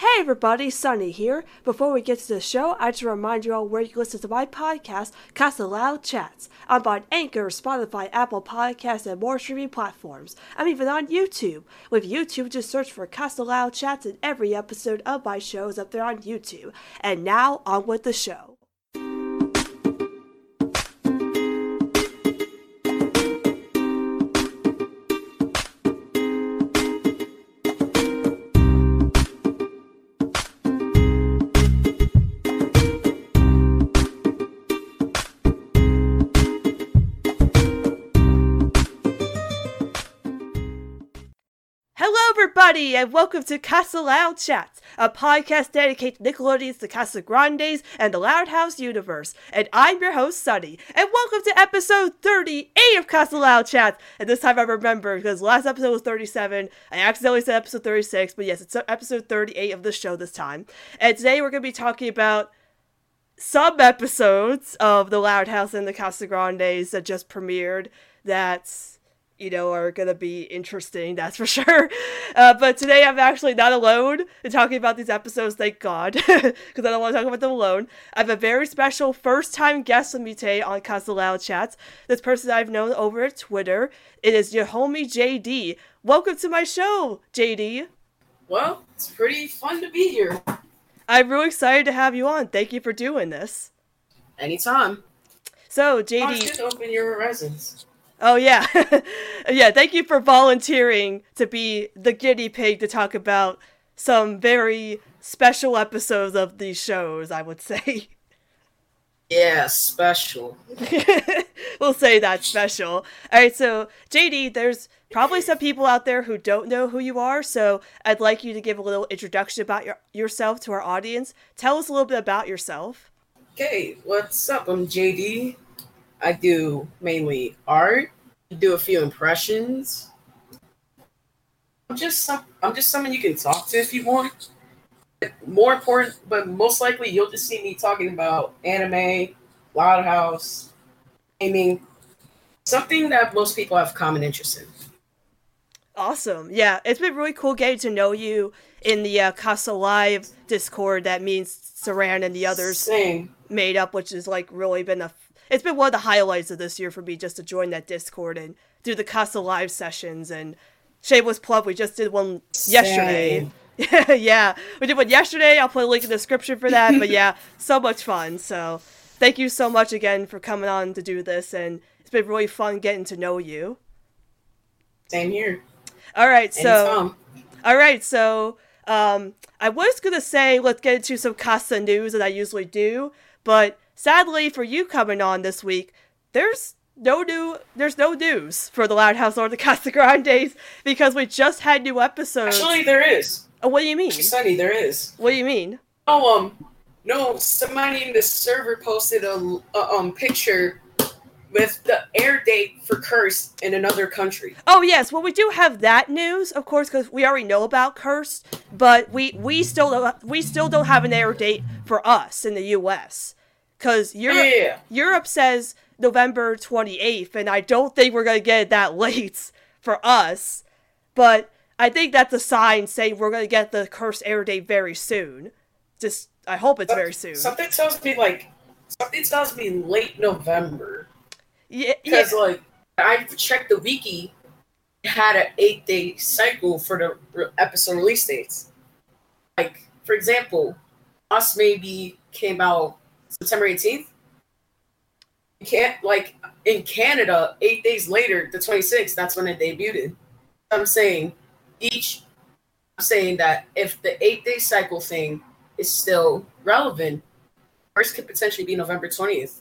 Hey everybody, Sunny here. Before we get to the show, I just remind you all where you listen to my podcast, Casa Loud Chats. I'm on Anchor, Spotify, Apple Podcasts, and more streaming platforms. I'm even on YouTube. With YouTube, just search for Casa Loud Chats, and every episode of my show is up there on YouTube. And now, on with the show. Everybody, and welcome to Casa Loud Chats, a podcast dedicated to Nickelodeon's The Casa Grandes and the Loud House universe. And I'm your host, Sunny, and welcome to episode 38 of Casa Loud Chats. And this time I remember because last episode was 37. I accidentally said episode 36, but yes, it's episode 38 of the show this time. And today we're going to be talking about some episodes of The Loud House and the Casa Grandes that just premiered. That's you know, are gonna be interesting, that's for sure. Uh, but today I'm actually not alone in talking about these episodes, thank God, because I don't want to talk about them alone. I have a very special first time guest with me today on Casa Chats. This person I've known over at Twitter. It is your homie JD. Welcome to my show, JD. Well, it's pretty fun to be here. I'm really excited to have you on. Thank you for doing this. Anytime. So, Oh, JD. just open your horizons. Oh yeah, yeah. Thank you for volunteering to be the guinea pig to talk about some very special episodes of these shows. I would say. Yeah, special. we'll say that's special. All right, so JD, there's probably some people out there who don't know who you are, so I'd like you to give a little introduction about your, yourself to our audience. Tell us a little bit about yourself. Okay, what's up? I'm JD. I do mainly art. Do a few impressions. I'm just some. I'm just someone you can talk to if you want. More important, but most likely you'll just see me talking about anime, Loud House, gaming, something that most people have common interest in. Awesome. Yeah, it's been really cool getting to know you in the uh, Casa Live Discord. That means Saran and the others Same. made up, which has like really been a. It's been one of the highlights of this year for me just to join that Discord and do the Casa Live sessions. And shameless plug, we just did one yesterday. yeah, we did one yesterday. I'll put a link in the description for that. But yeah, so much fun. So thank you so much again for coming on to do this, and it's been really fun getting to know you. Same here. All right, so. All right, so um, I was gonna say let's get into some Casa news that I usually do, but sadly for you coming on this week, there's no new there's no news for the Loud House or the Casa Grandes because we just had new episodes. Actually, there is. Oh, what do you mean? Sunny, there is. What do you mean? Oh, um, no, somebody in the server posted a, a um picture with the air date for Cursed in another country. Oh yes, well we do have that news, of course, because we already know about Cursed, but we we still don't, we still don't have an air date for us in the U.S. Because Europe Yeah. Europe says November twenty eighth, and I don't think we're gonna get it that late for us. But I think that's a sign saying we're gonna get the Cursed air date very soon. Just I hope it's very soon. Something tells me like something tells me late November Yeah, yeah. because like I checked the wiki, it had an eight day cycle for the re- episode release dates. Like for example, us maybe came out September eighteenth. You Can't like in Canada, eight days later, the 26th, that's when it debuted. I'm saying each I'm saying that if the eight day cycle thing is still relevant, first could potentially be November 20th.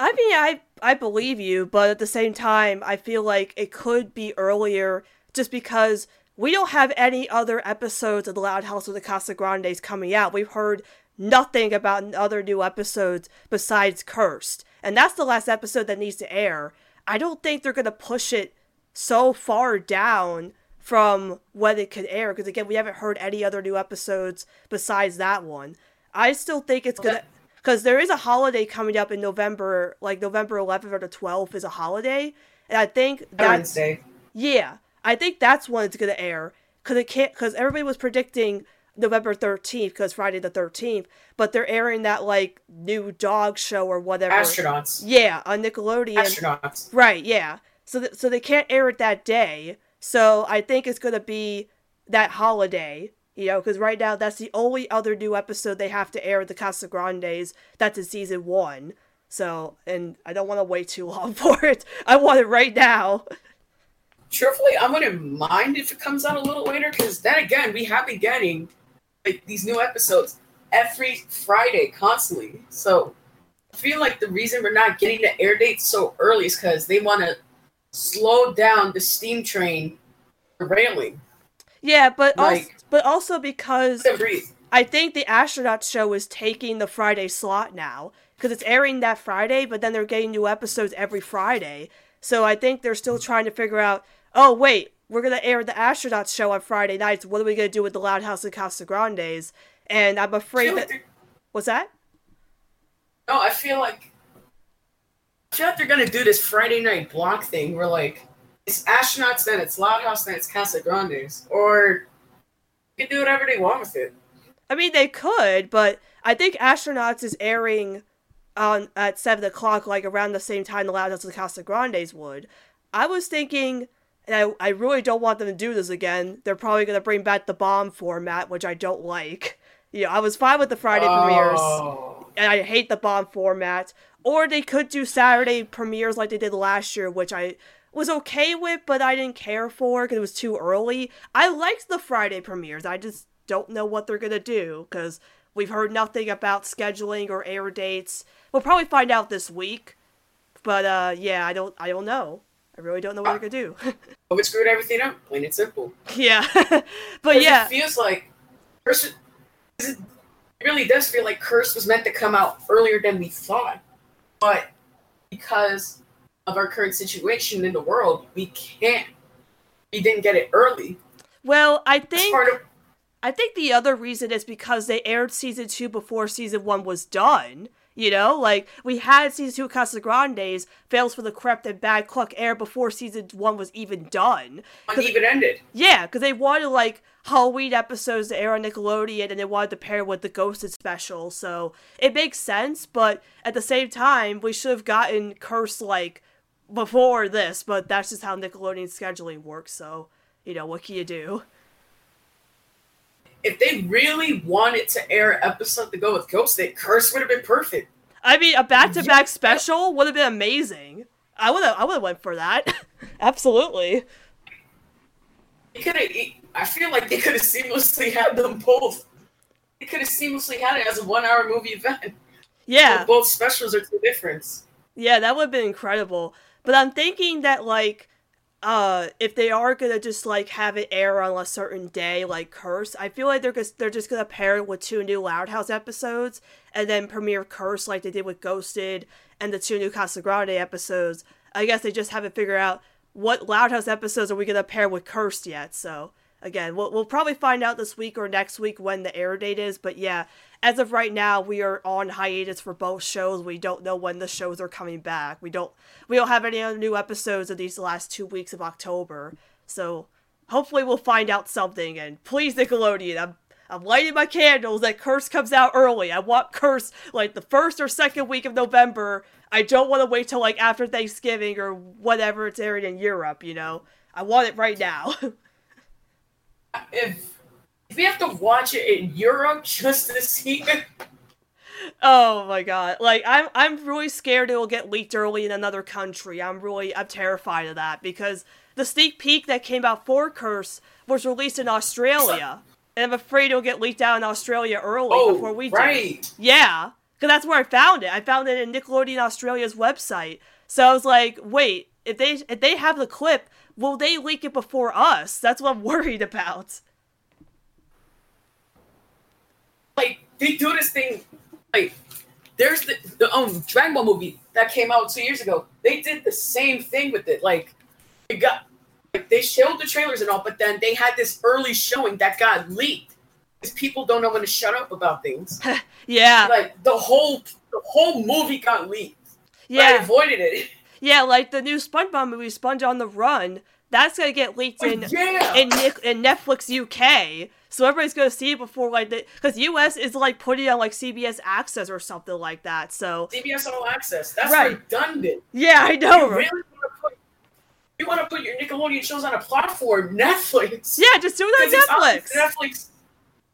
I mean, I I believe you, but at the same time, I feel like it could be earlier just because we don't have any other episodes of The Loud House of the Casa Grandes coming out. We've heard nothing about other new episodes besides Cursed, and that's the last episode that needs to air. I don't think they're gonna push it so far down from when it could air because again, we haven't heard any other new episodes besides that one. I still think it's gonna because there is a holiday coming up in November, like November 11th or the 12th is a holiday, and I think that's Wednesday. yeah, I think that's when it's gonna air because it can't because everybody was predicting November 13th because Friday the 13th, but they're airing that like new dog show or whatever. Astronauts. Yeah, on Nickelodeon. Astronauts. Right, yeah. So th- so they can't air it that day. So I think it's going to be that holiday, you know, cuz right now that's the only other new episode they have to air the Casa Grandes. That's in season 1. So, and I don't want to wait too long for it. I want it right now. Truthfully, I wouldn't mind if it comes out a little later because then again, we have been getting like these new episodes every Friday constantly. So I feel like the reason we're not getting the air dates so early is because they want to slow down the steam train railing. Yeah, but also, Like- but also because Let them breathe. I think the astronaut show is taking the Friday slot now because it's airing that Friday, but then they're getting new episodes every Friday. So I think they're still trying to figure out. Oh wait, we're gonna air the astronauts show on Friday nights. What are we gonna do with the Loud House and Casa Grandes? And I'm afraid feel like that what's that? no, I feel like I feel like they're gonna do this Friday night block thing where like it's astronauts, then it's Loud House, then it's Casa Grandes, or you can do whatever they want with it. I mean, they could, but I think Astronauts is airing on at seven o'clock, like around the same time the Loud House and Casa Grandes would. I was thinking, and I, I really don't want them to do this again. They're probably gonna bring back the bomb format, which I don't like. You know, I was fine with the Friday premieres, Oh. and I hate the bomb format. Or they could do Saturday premieres like they did last year, which I was okay with, but I didn't care for because it was too early. I liked the Friday premieres. I just don't know what they're gonna do because we've heard nothing about scheduling or air dates. We'll probably find out this week, but uh, yeah, I don't, I don't know. I really don't know what they're gonna do. But we screwed everything up, plain and simple. yeah, but yeah, It feels like Curse. It really does feel like Curse was meant to come out earlier than we thought, but because of our current situation in the world, we can't. We didn't get it early. well, I think. part of. I think the other reason is because they aired season two before season one was done. You know, like we had season two of Casa Grandes, Fails from the Crypt, and Bad Cluck air before season one was even done. Uneven ended. Yeah, because they wanted like Halloween episodes to air on Nickelodeon, and they wanted to pair with the Ghosted special, so it makes sense. But at the same time, we should have gotten Curse like before this, but that's just how Nickelodeon scheduling works. So you know, what can you do? If they really wanted to air an episode to go with Ghosted, Curse would have been perfect. I mean, a back-to-back special would have been amazing. I would have, I would have went for that. Absolutely. They could have. I feel like they could have seamlessly had them both. They could have seamlessly had it as a one-hour movie event. Yeah, But both specials are two different. yeah, that would have been incredible. But I'm thinking that like, uh, if they are gonna just like have it air on a certain day, like Curse, I feel like they're just they're just gonna pair it with two new Loud House episodes, and then premiere Curse like they did with Ghosted and the two new Casa Grande episodes. I guess they just haven't figured out what Loud House episodes are we gonna pair with curse yet. So again, we'll we'll probably find out this week or next week when the air date is. But yeah, as of right now, we are on hiatus for both shows. We don't know when the shows are coming back. We don't we don't have any new episodes of these last two weeks of October. So hopefully we'll find out something. And please, Nickelodeon, I'm I'm lighting my candles that Curse comes out early. I want Curse like the first or second week of November. I don't want to wait till like after Thanksgiving or whatever it's airing in Europe. You know, I want it right now. If if we have to watch it in Europe just to see it, Oh my god. Like I'm I'm really scared it'll get leaked early in another country. I'm really I'm terrified of that because the sneak peek that came out for Curse was released in Australia. And I'm afraid it'll get leaked out in Australia early oh, before we do. right. Yeah. Cause that's where I found it. I found it in Nickelodeon Australia's website. So I was like, wait, if they if they have the clip, will they leak it before us? That's what I'm worried about. Like they do this thing. Like there's the the um Dragon Ball movie that came out two years ago. They did the same thing with it. Like it got like they showed the trailers and all, but then they had this early showing that got leaked. Because people don't know when to shut up about things. Yeah. Like the whole the whole movie got leaked. Yeah. I avoided it. Yeah, like the new SpongeBob movie, Sponge on the Run. that's gonna get leaked in Oh, yeah. in, in Netflix UK. So everybody's gonna see it before like the because US is like putting on like CBS Access or something like that. So CBS All Access. That's Right. redundant. yeah, I know. You really want to put you want to put your Nickelodeon shows on a platform, Netflix. Yeah, just do it's on Netflix. Netflix.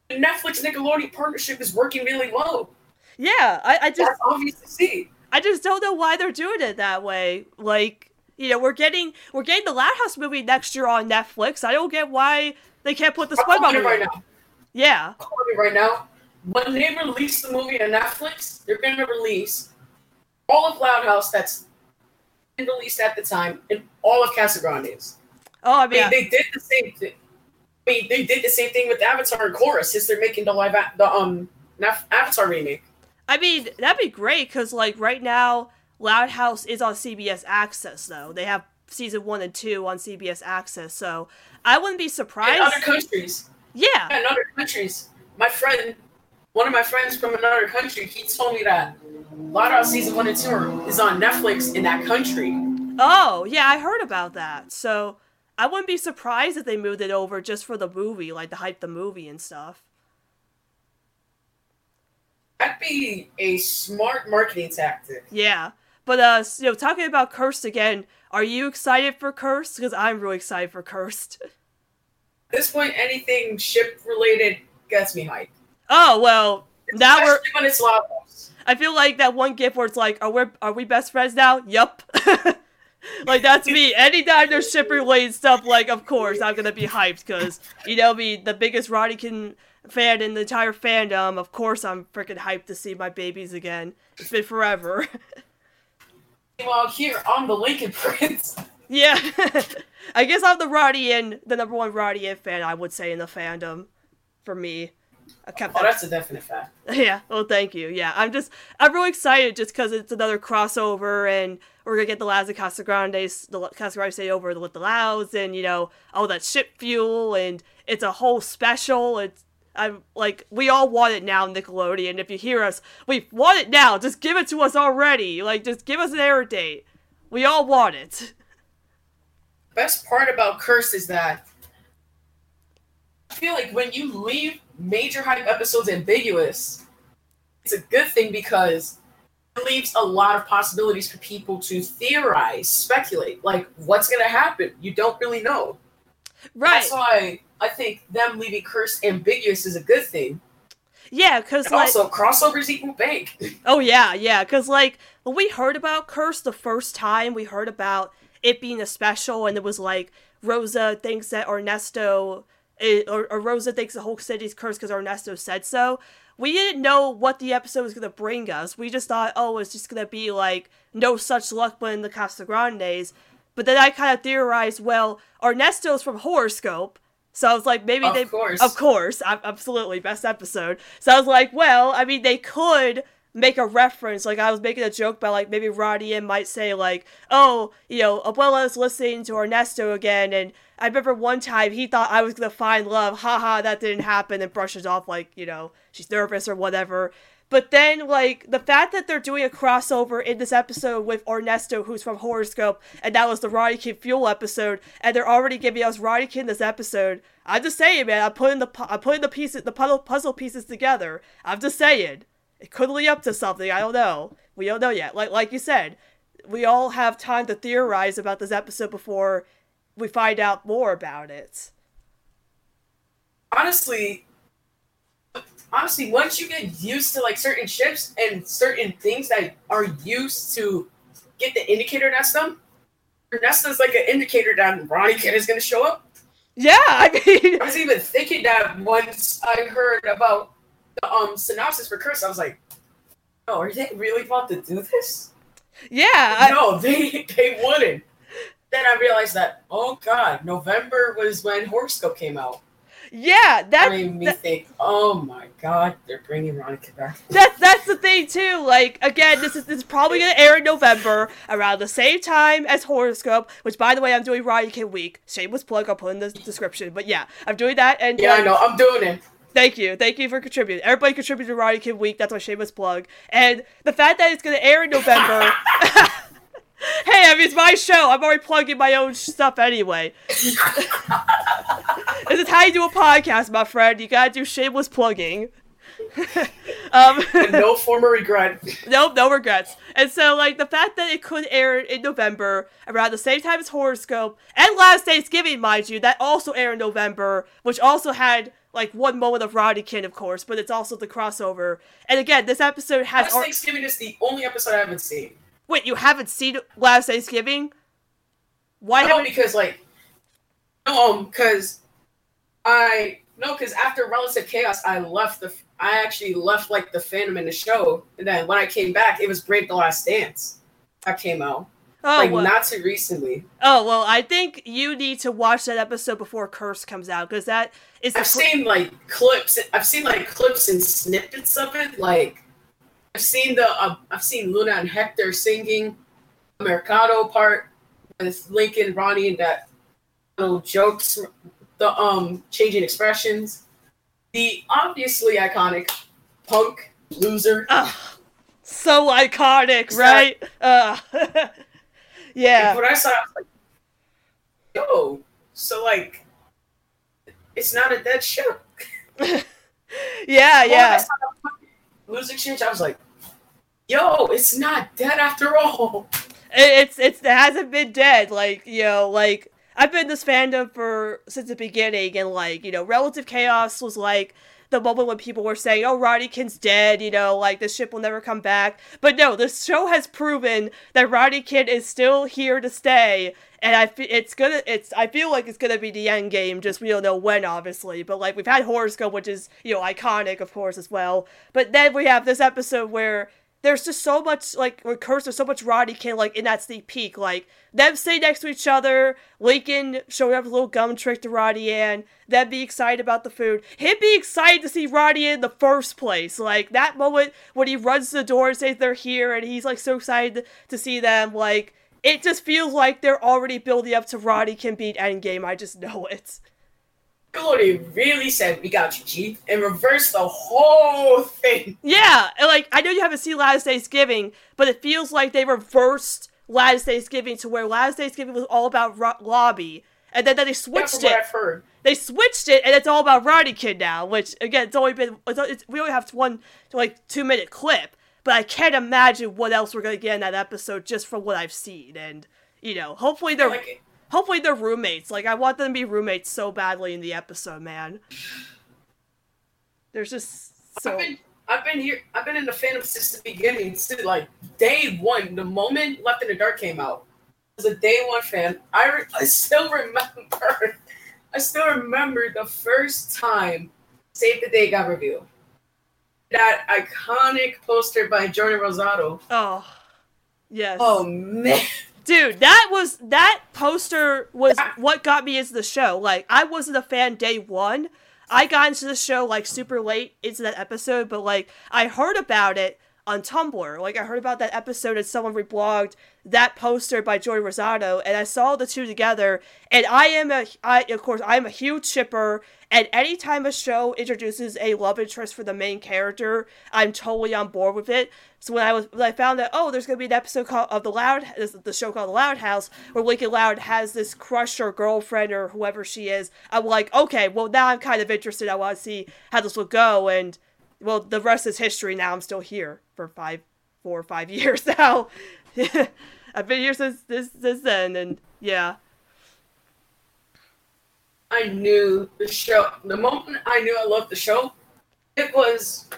The Netflix Nickelodeon partnership is working really well. Yeah, I, I just That's obvious to see. I just don't know why they're doing it that way. Like, you know, we're getting we're getting the Loud House movie next year on Netflix. I don't get why they can't put the SpongeBob movie. right now. Yeah, I'm calling it right now. When they release the movie on Netflix, they're going to release all of Loud House that's been released at the time and all of Casa Grande's. Oh, I mean, mean, they did the same thing. I mean, they did the same thing with Avatar and Korra since they're making the live a- the um Avatar remake. I mean that'd be great because like right now, Loud House is on CBS Access though. They have season one and two on CBS Access, so I wouldn't be surprised. In other countries, yeah, in other countries, my friend, one of my friends from another country, he told me that Loud House season one and two is on Netflix in that country. Oh, yeah, I heard about that. So I wouldn't be surprised if they moved it over just for the movie, like to hype the movie and stuff. That'd be a smart marketing tactic. Yeah. But uh you know, talking about Cursed again, are you excited for Cursed? Because I'm really excited for Cursed. At this point, anything ship related gets me hyped. Oh well now we're when it's I feel like that one gift where it's like, are we are we best friends now? Yup. like that's me. Anytime there's ship related stuff, like of course I'm gonna be hyped because you know me, the biggest Ronniecoln fan in the entire fandom. Of course I'm freaking hyped to see my babies again. It's been forever. Meanwhile, here I'm the Lincoln Prince. yeah. I guess I'm the Roddian, the number one Roddian fan I would say in the fandom. For me, I kept Oh, that that's a definite fact. Yeah, well, thank you. Yeah, I'm just, I'm really excited just because it's another crossover and we're gonna get the Lads of Casa Grande's, the Casa Grande stay over with the Louds and, you know, all that ship fuel and it's a whole special. It's, I'm like, we all want it now, Nickelodeon. If you hear us, we want it now. Just give it to us already. Like, just give us an air date. We all want it. Best part about Curse is that I feel like when you leave major hype episodes ambiguous, it's a good thing because it leaves a lot of possibilities for people to theorize, speculate. Like, what's going to happen? You don't really know. Right. That's why I think them leaving Curse ambiguous is a good thing. Yeah, because, like, also, crossovers equal bank. Oh yeah, yeah, because like when we heard about Curse the first time, we heard about it being a special, and it was like Rosa thinks that Ernesto, eh, or, or Rosa thinks the whole city's cursed because Ernesto said so. We didn't know what the episode was gonna bring us. We just thought, oh, it's just gonna be like no such luck but in the Casa Grandes. But then I kind of theorized, well, Ernesto's from Horoscope. So I was like, maybe Of they, course. of course, ab- absolutely, best episode. So I was like, well, I mean, they could make a reference. Like I was making a joke about like maybe Ronnie Anne might say like, oh, you know, Abuela's listening to Ernesto again, and I remember one time he thought I was gonna find love. Haha, that didn't happen, and brushes off like you know she's nervous or whatever. But then, like, the fact that they're doing a crossover in this episode with Ernesto, who's from Horoscope, and that was the Ronniecoln Fuel episode, and they're already giving us Ronniecoln in this episode. I'm just saying, man. I'm putting the I'm putting the pieces, the puzzle puzzle pieces together. I'm just saying, it could lead up to something. I don't know. We don't know yet. Like like you said, we all have time to theorize about this episode before we find out more about it. honestly, honestly, once you get used to like certain ships and certain things that are used to get the indicator them, Nesta's like an indicator that Ronniecoln is gonna show up. Yeah, I mean, I was even thinking that once I heard about the um synopsis for Curse, I was like, "Oh, are they really about to do this?" yeah, I, no, they they wouldn't. Then I realized that, oh god, November was when Horoscope came out. Yeah. That made me that- think, oh my god, they're bringing Ronica back. That's that's the thing too. Like again, this is this is probably gonna air in November around the same time as Horoscope. Which, by the way, I'm doing Ronniecoln Week. Shameless plug. I'll put in the description. But yeah, I'm doing that. And Yeah, I um, know, I'm doing it. Thank you, thank you for contributing. Everybody contributed to Ronniecoln Week. That's my shameless plug. And the fact that it's gonna air in November. hey, I mean, it's my show. I'm already plugging my own stuff anyway. this is how you do a podcast, my friend. You gotta do shameless plugging. um, no former regret. Nope, no regrets. And so, like, the fact that it could air in November around the same time as Horoscope and Last Thanksgiving, mind you, that also aired in November, which also had like one moment of Roddy Ronniecoln, of course, but it's also the crossover. And again, this episode has. Last Thanksgiving is the only episode I haven't seen. Wait, you haven't seen Last Thanksgiving? Why? Not? No, because like, no, um, because I no, because after Relative Chaos, I left the. I actually left like the fandom in the show, and then when I came back, it was Brave the Last Dance that came out. Oh, like well. not too recently. Oh well, I think you need to watch that episode before Curse comes out because that is. I've cl- seen like clips. I've seen like clips and snippets of it. Like I've seen the. Uh, I've seen Luna and Hector singing Mercado part with Lincoln, Ronnie, and that little jokes the um changing expressions, the obviously iconic punk loser. Ugh, so iconic, right? Uh, yeah. when I saw, I was like, "Yo!" So like, it's not a dead show. yeah, yeah. Loser exchange. I was like, "Yo, it's not dead after all." It's it's it hasn't been dead. Like you know, like I've been this fandom for since the beginning, and like you know, Relative Chaos was like the moment when people were saying, "Oh, Roddy Ronniecoln's dead," you know, like the ship will never come back. But no, the show has proven that Roddy Ronniecoln is still here to stay, and I it's gonna it's I feel like it's gonna be the end game. Just we don't know when, obviously. But like we've had Horoscope, which is you know iconic, of course, as well. But then we have this episode where there's just so much like recursive, so much Ronniecoln like in that sneak peek. Like them sitting next to each other, Lincoln showing up a little gum trick to Ronnie Anne, them be excited about the food, him be excited to see Roddy in the first place. Like that moment when he runs to the door and says they're here and he's like so excited to see them, like it just feels like they're already building up to Roddy can beat Endgame. I just know it. Cody really said we got you, G, and reversed the whole thing. Yeah, and like I know you haven't seen Last Thanksgiving, but it feels like they reversed Last Thanksgiving to where Last Thanksgiving was all about ro- lobby, and then, then they switched it. I've heard. They switched it, and it's all about Ronniecoln now. Which again, it's only been it's, it's, we only have one like two minute clip, but I can't imagine what else we're gonna get in that episode just from what I've seen, and you know, hopefully they're. Like Hopefully they're roommates. Like I want them to be roommates so badly in the episode, man. There's just so. I've been, I've been here. I've been in the fandom since the beginning. Since like day one, the moment Left in the Dark came out, I was a day one fan. I re- I still remember. I still remember the first time Save the Date got revealed. That iconic poster by Jordan Rosado. Oh, yes. Oh man. Dude, that was that poster was what got me into the show. Like I wasn't a fan day one. I got into the show like super late into that episode, but like I heard about it on Tumblr. Like I heard about that episode and someone reblogged that poster by Joy Rosado, and I saw the two together. And I am a, I of course I am a huge shipper and anytime a show introduces a love interest for the main character, I'm totally on board with it. So when I was when I found that oh, there's gonna be an episode called of the Loud the show called The Loud House where Lincoln Loud has this crush or girlfriend or whoever she is, I'm like, okay, well now I'm kind of interested. I want to see how this will go, and well, the rest is history. Now I'm still here for five, four or five years now. I've been here since this since then, and yeah. I knew the show. The moment I knew I loved the show, it was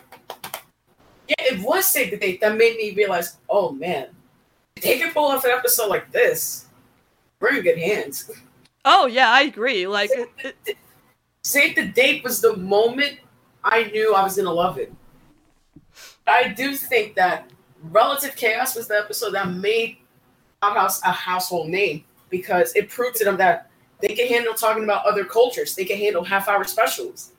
yeah, it was Save the Date that made me realize, oh man, they can pull off an episode like this, we're in good hands. Oh yeah, I agree. Like Save, the, Save the Date was the moment I knew I was gonna love it. I do think that Relative Chaos was the episode that made House a household name because it proved to them that they can handle talking about other cultures. They can handle half hour specials.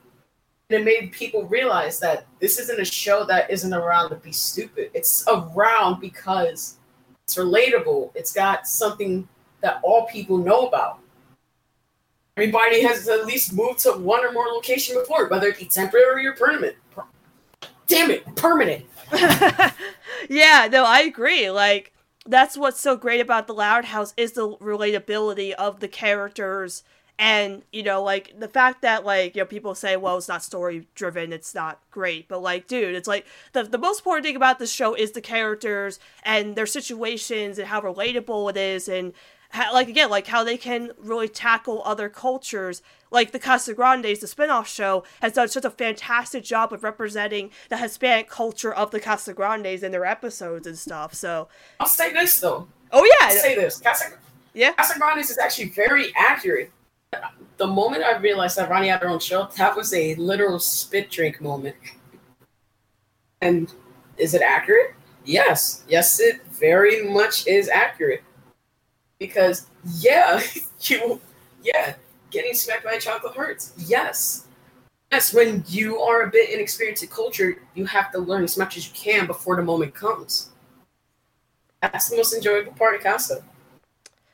And it made people realize that this isn't a show that isn't around to be stupid. It's around because it's relatable. It's got something that all people know about. Everybody has at least moved to one or more location before, whether it be temporary or permanent. Damn it, permanent. yeah, no, I agree. Like that's what's so great about the Loud House is the relatability of the characters and you know like the fact that like you know people say well it's not story driven it's not great but like dude it's like the, the most important thing about this show is the characters and their situations and how relatable it is and how, like again like how they can really tackle other cultures like the Casagrandes, the spin-off show, has done such a fantastic job of representing the Hispanic culture of the Casagrandes in their episodes and stuff. So I'll say this though. Oh yeah. I'll say this. Casa, yeah. Casagrandes is actually very accurate the moment I realized that Ronnie had her own show, that was a literal spit drink moment. And is it accurate? Yes. Yes, it very much is accurate. Because yeah, you yeah, getting smacked by a chocolate hurts. Yes. Yes, when you are a bit inexperienced in culture, you have to learn as much as you can before the moment comes. That's the most enjoyable part of Casa.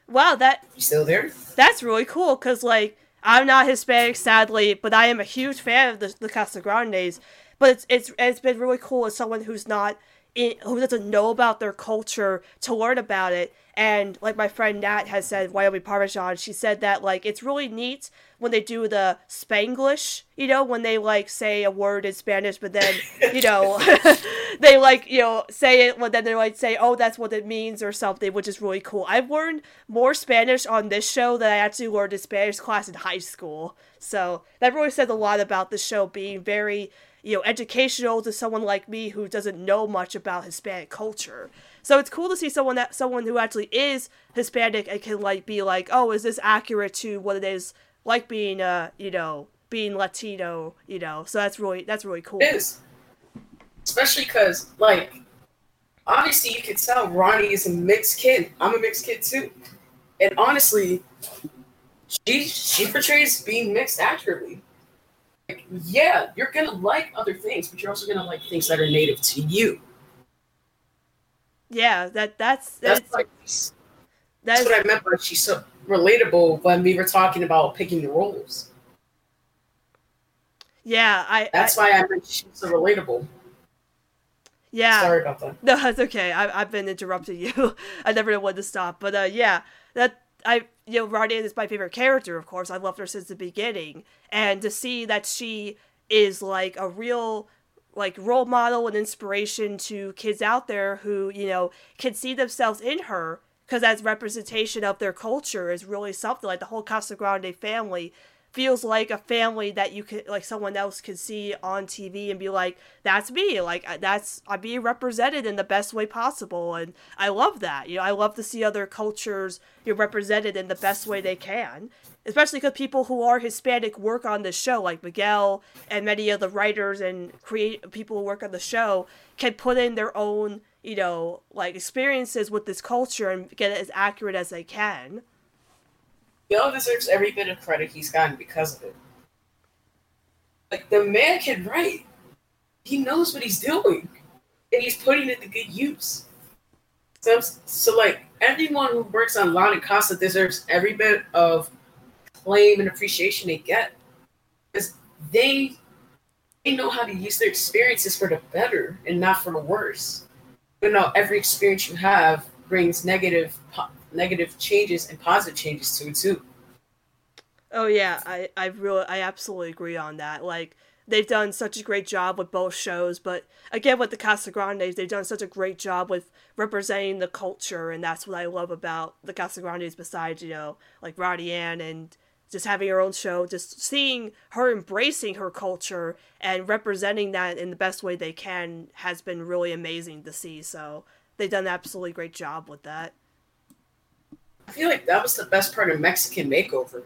Wow, that you still there? That's really cool because like I'm not Hispanic, sadly, but I am a huge fan of the, the Casagrandes. But it's it's it's been really cool as someone who's not in, who doesn't know about their culture to learn about it. And like my friend Nat has said, Wyoming Parmesan, she said that like it's really neat when they do the Spanglish, you know, when they like say a word in Spanish, but then, you know, they like, you know, say it, but then they like say, oh, that's what it means or something, which is really cool. I've learned more Spanish on this show than I actually learned in Spanish class in high school. So that really says a lot about the show being very, you know, educational to someone like me who doesn't know much about Hispanic culture. So it's cool to see someone that someone who actually is Hispanic and can like be like, oh, is this accurate to what it is like being uh you know being Latino, you know. So that's really that's really cool. It is, especially because like obviously you can tell Ronnie is a mixed kid. I'm a mixed kid too, and honestly, she she portrays being mixed accurately. Like, yeah, you're gonna like other things, but you're also gonna like things that are native to you. Yeah, that that's that's, that's like that's, that's what I meant by she's so relatable when we were talking about picking the roles. Yeah, I. That's I, why I meant she's so relatable. Yeah. Sorry about that. No, that's okay. I, I've been interrupting you. I never know when to stop. But uh, yeah, that I you know Ronnie is my favorite character. Of course, I've loved her since the beginning, and to see that she is like a real like role model and inspiration to kids out there who you know can see themselves in her because as representation of their culture is really something like the whole Casagrande family feels like a family that you could like someone else could see on TV and be like that's me like that's I'm being represented in the best way possible and I love that you know I love to see other cultures you know, represented in the best way they can especially because people who are Hispanic work on the show like Miguel and many of the writers and create people who work on the show can put in their own you know, like experiences with this culture and get it as accurate as they can. Bill deserves every bit of credit he's gotten because of it. Like the man can write. He knows what he's doing. And he's putting it to good use. So, so like everyone who works on Lawn and Casa deserves every bit of claim and appreciation they get. Because they they know how to use their experiences for the better and not for the worse. You know every experience you have brings negative po- negative changes and positive changes to it too. Oh yeah i i really i absolutely agree on that. Like they've done such a great job with both shows but again with the casagrandes they've done such a great job with representing the culture and that's what i love about the casagrandes besides you know like Ronnie Anne and just having her own show, just seeing her embracing her culture and representing that in the best way they can has been really amazing to see. So they've done an absolutely great job with that. I feel like that was the best part of Mexican Makeover.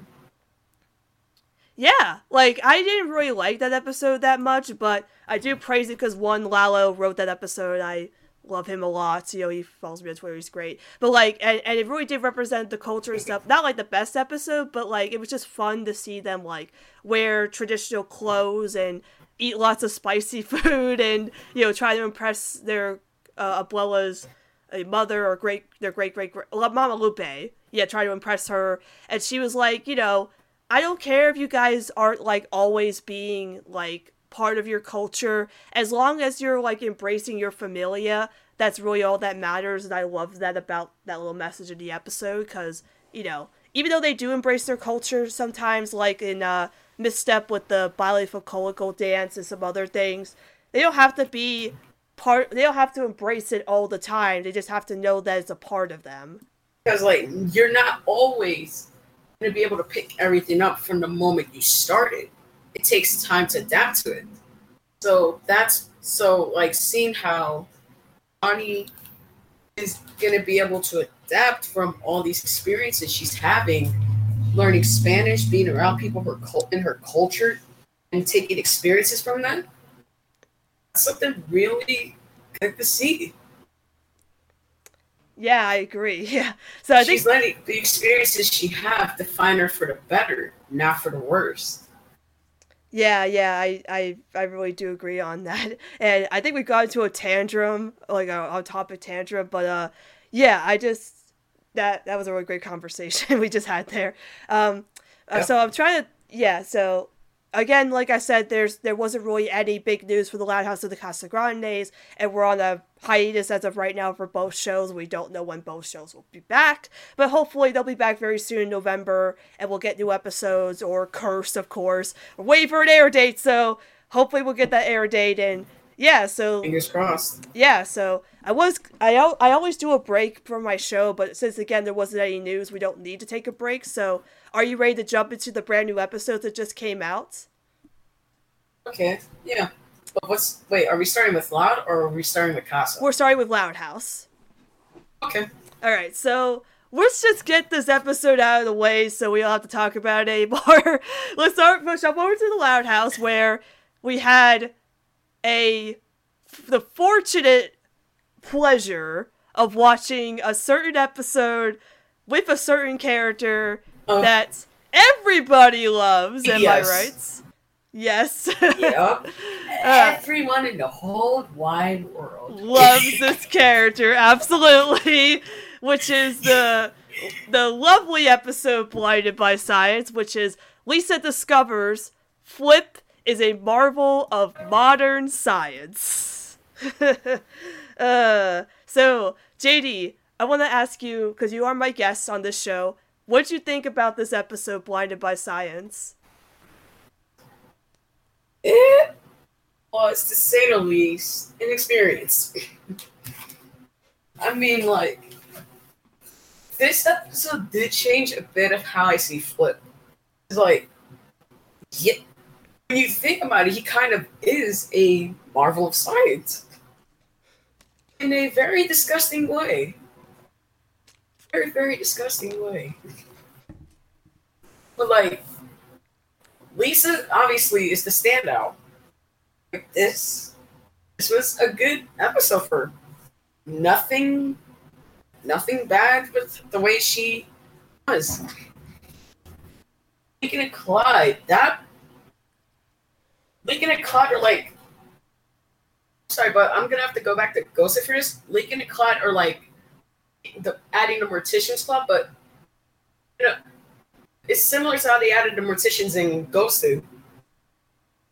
Yeah, like I didn't really like that episode that much, but I do praise it because one Lalo wrote that episode. I love him a lot. You know, he follows me on Twitter. He's great. But like, and, and it really did represent the culture and stuff. Not like the best episode, but like it was just fun to see them like wear traditional clothes and eat lots of spicy food and you know try to impress their uh, abuela's a mother or great their great great great Mama Lupe. Yeah, try to impress her. And she was like, you know, I don't care if you guys aren't like always being like part of your culture. As long as you're like embracing your familia, that's really all that matters. And I love that about that little message in the episode because, you know, even though they do embrace their culture sometimes, like in uh, Misstep with the baile folklórico dance and some other things, they don't have to be part, they don't have to embrace it all the time. They just have to know that it's a part of them. Because, like, you're not always going to be able to pick everything up from the moment you started. It takes time to adapt to it. So that's so like seeing how Ronnie is going to be able to adapt from all these experiences she's having, learning Spanish, being around people her in her culture, and taking experiences from them. That's something really good to see. Yeah, I agree. Yeah. So I she's think letting the experiences she have define her for the better, not for the worse. Yeah, yeah, I, I, I really do agree on that, and I think we got into a tantrum, like a, a topic tantrum, but uh, yeah, I just that that was a really great conversation we just had there. Um, uh, yeah. so I'm trying to, yeah, so again, like I said, there's there wasn't really any big news for the Loud House of the Casa Casagrandes, and we're on a hiatus as of right now for both shows. We don't know when both shows will be back, but hopefully they'll be back very soon in November, and we'll get new episodes or Curse, of course. We're waiting for an air date, so hopefully we'll get that air date and. Yeah, so fingers crossed. Yeah, so I was I I always do a break from my show, but since again there wasn't any news, we don't need to take a break. So are you ready to jump into the brand new episode that just came out? Okay, yeah. But what's wait? Are we starting with Loud or are we starting with Casa? We're starting with Loud House. Okay. All right, so let's just get this episode out of the way so we don't have to talk about it anymore. let's start push up over to the Loud House where we had a the fortunate pleasure of watching a certain episode with a certain character uh, that everybody loves. Am yes. I right? Yes. yep. Uh, Everyone in the whole wide world loves this character, absolutely. Which is the the lovely episode Blinded by Science, which is Lisa discovers Flip is a marvel of modern science. uh, so, JD, I want to ask you, because you are my guest on this show, what did you think about this episode, Blinded by Science? It was, to say the least, inexperienced. I mean, like, this episode did change a bit of how I see Flip. It's like, yeah, when you think about it, he kind of is a marvel of science in a very disgusting way. Very, very disgusting way. but like, Lisa obviously is the standout. This, this was a good episode for. Nothing, nothing bad with the way she was. Lincoln and Clyde, that Lincoln and Clyde are like. Sorry, but I'm gonna have to go back to Ghost for this. Lincoln and Clyde are like the adding the Morticians Club, but you know, it's similar to how they added the morticians in Ghosted.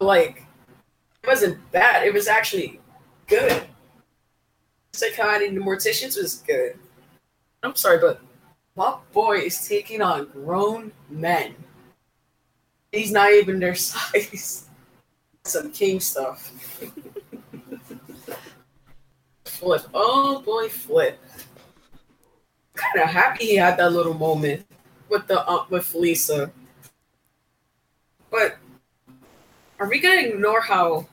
Like, it wasn't bad. It was actually good. It's like how adding the morticians was good. I'm sorry, but my boy is taking on grown men. He's not even their size. Some king stuff. Flip. Oh boy, Flip. Kind of happy he had that little moment with the uh, with Lisa. But are we gonna ignore how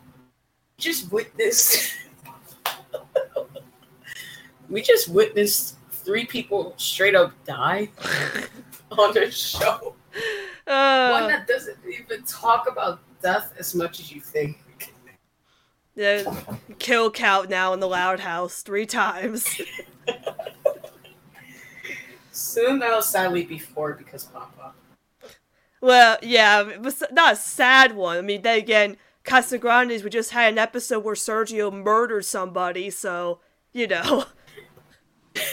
just witnessed we just witnessed three people straight up die on the show. Uh, One that doesn't even talk about death as much as you think. The kill count now in the loud house three times. Soon that'll sadly be four because Papa. Well, yeah, it was not a sad one. I mean, then again, Casagrandes, we just had an episode where Sergio murdered somebody, so, you know.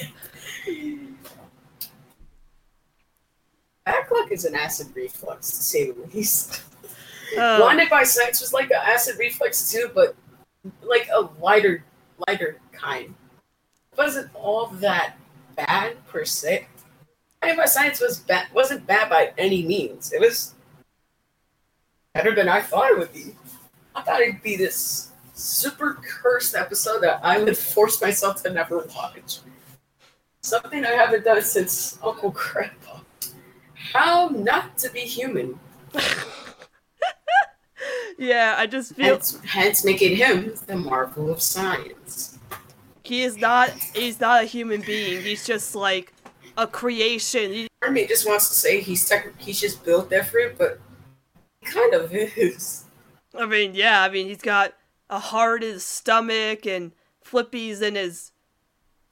Back luck is an acid reflux, to say the least. Uh, Blinded by Science was like an acid reflux too, but like a lighter, lighter kind. It wasn't all that bad per se. By Science was bad, wasn't bad by any means. It was better than I thought it would be. I thought it'd be this super cursed episode that I would force myself to never watch. Something I haven't done since Uncle Grandpa. How not to be human. yeah, I just feel Hence, hence making him the marvel of science. he is not he's not a human being. He's just like a creation. Part me just wants to say he's tech- he's just built different, but he kind of is. I mean, yeah, I mean he's got a heart in his stomach and flippies in his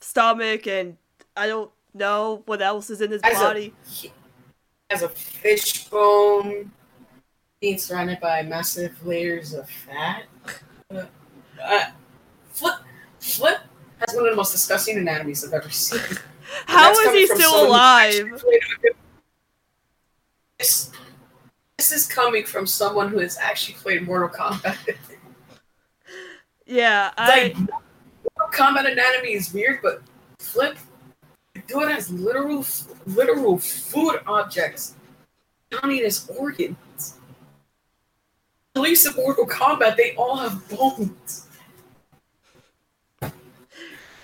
stomach and I don't know what else is in his As a- body. He has a fishbone, being surrounded by massive layers of fat. Uh, uh, Flip, Flip has one of the most disgusting anatomies I've ever seen. And How that's is coming he still someone who actually alive? played a good- This, this is coming from someone who has actually played Mortal Kombat. Yeah, I like Mortal Kombat anatomy is weird, but Flip, the dude has literal, literal food objects counting in his organs. At least in Mortal Kombat, they all have bones.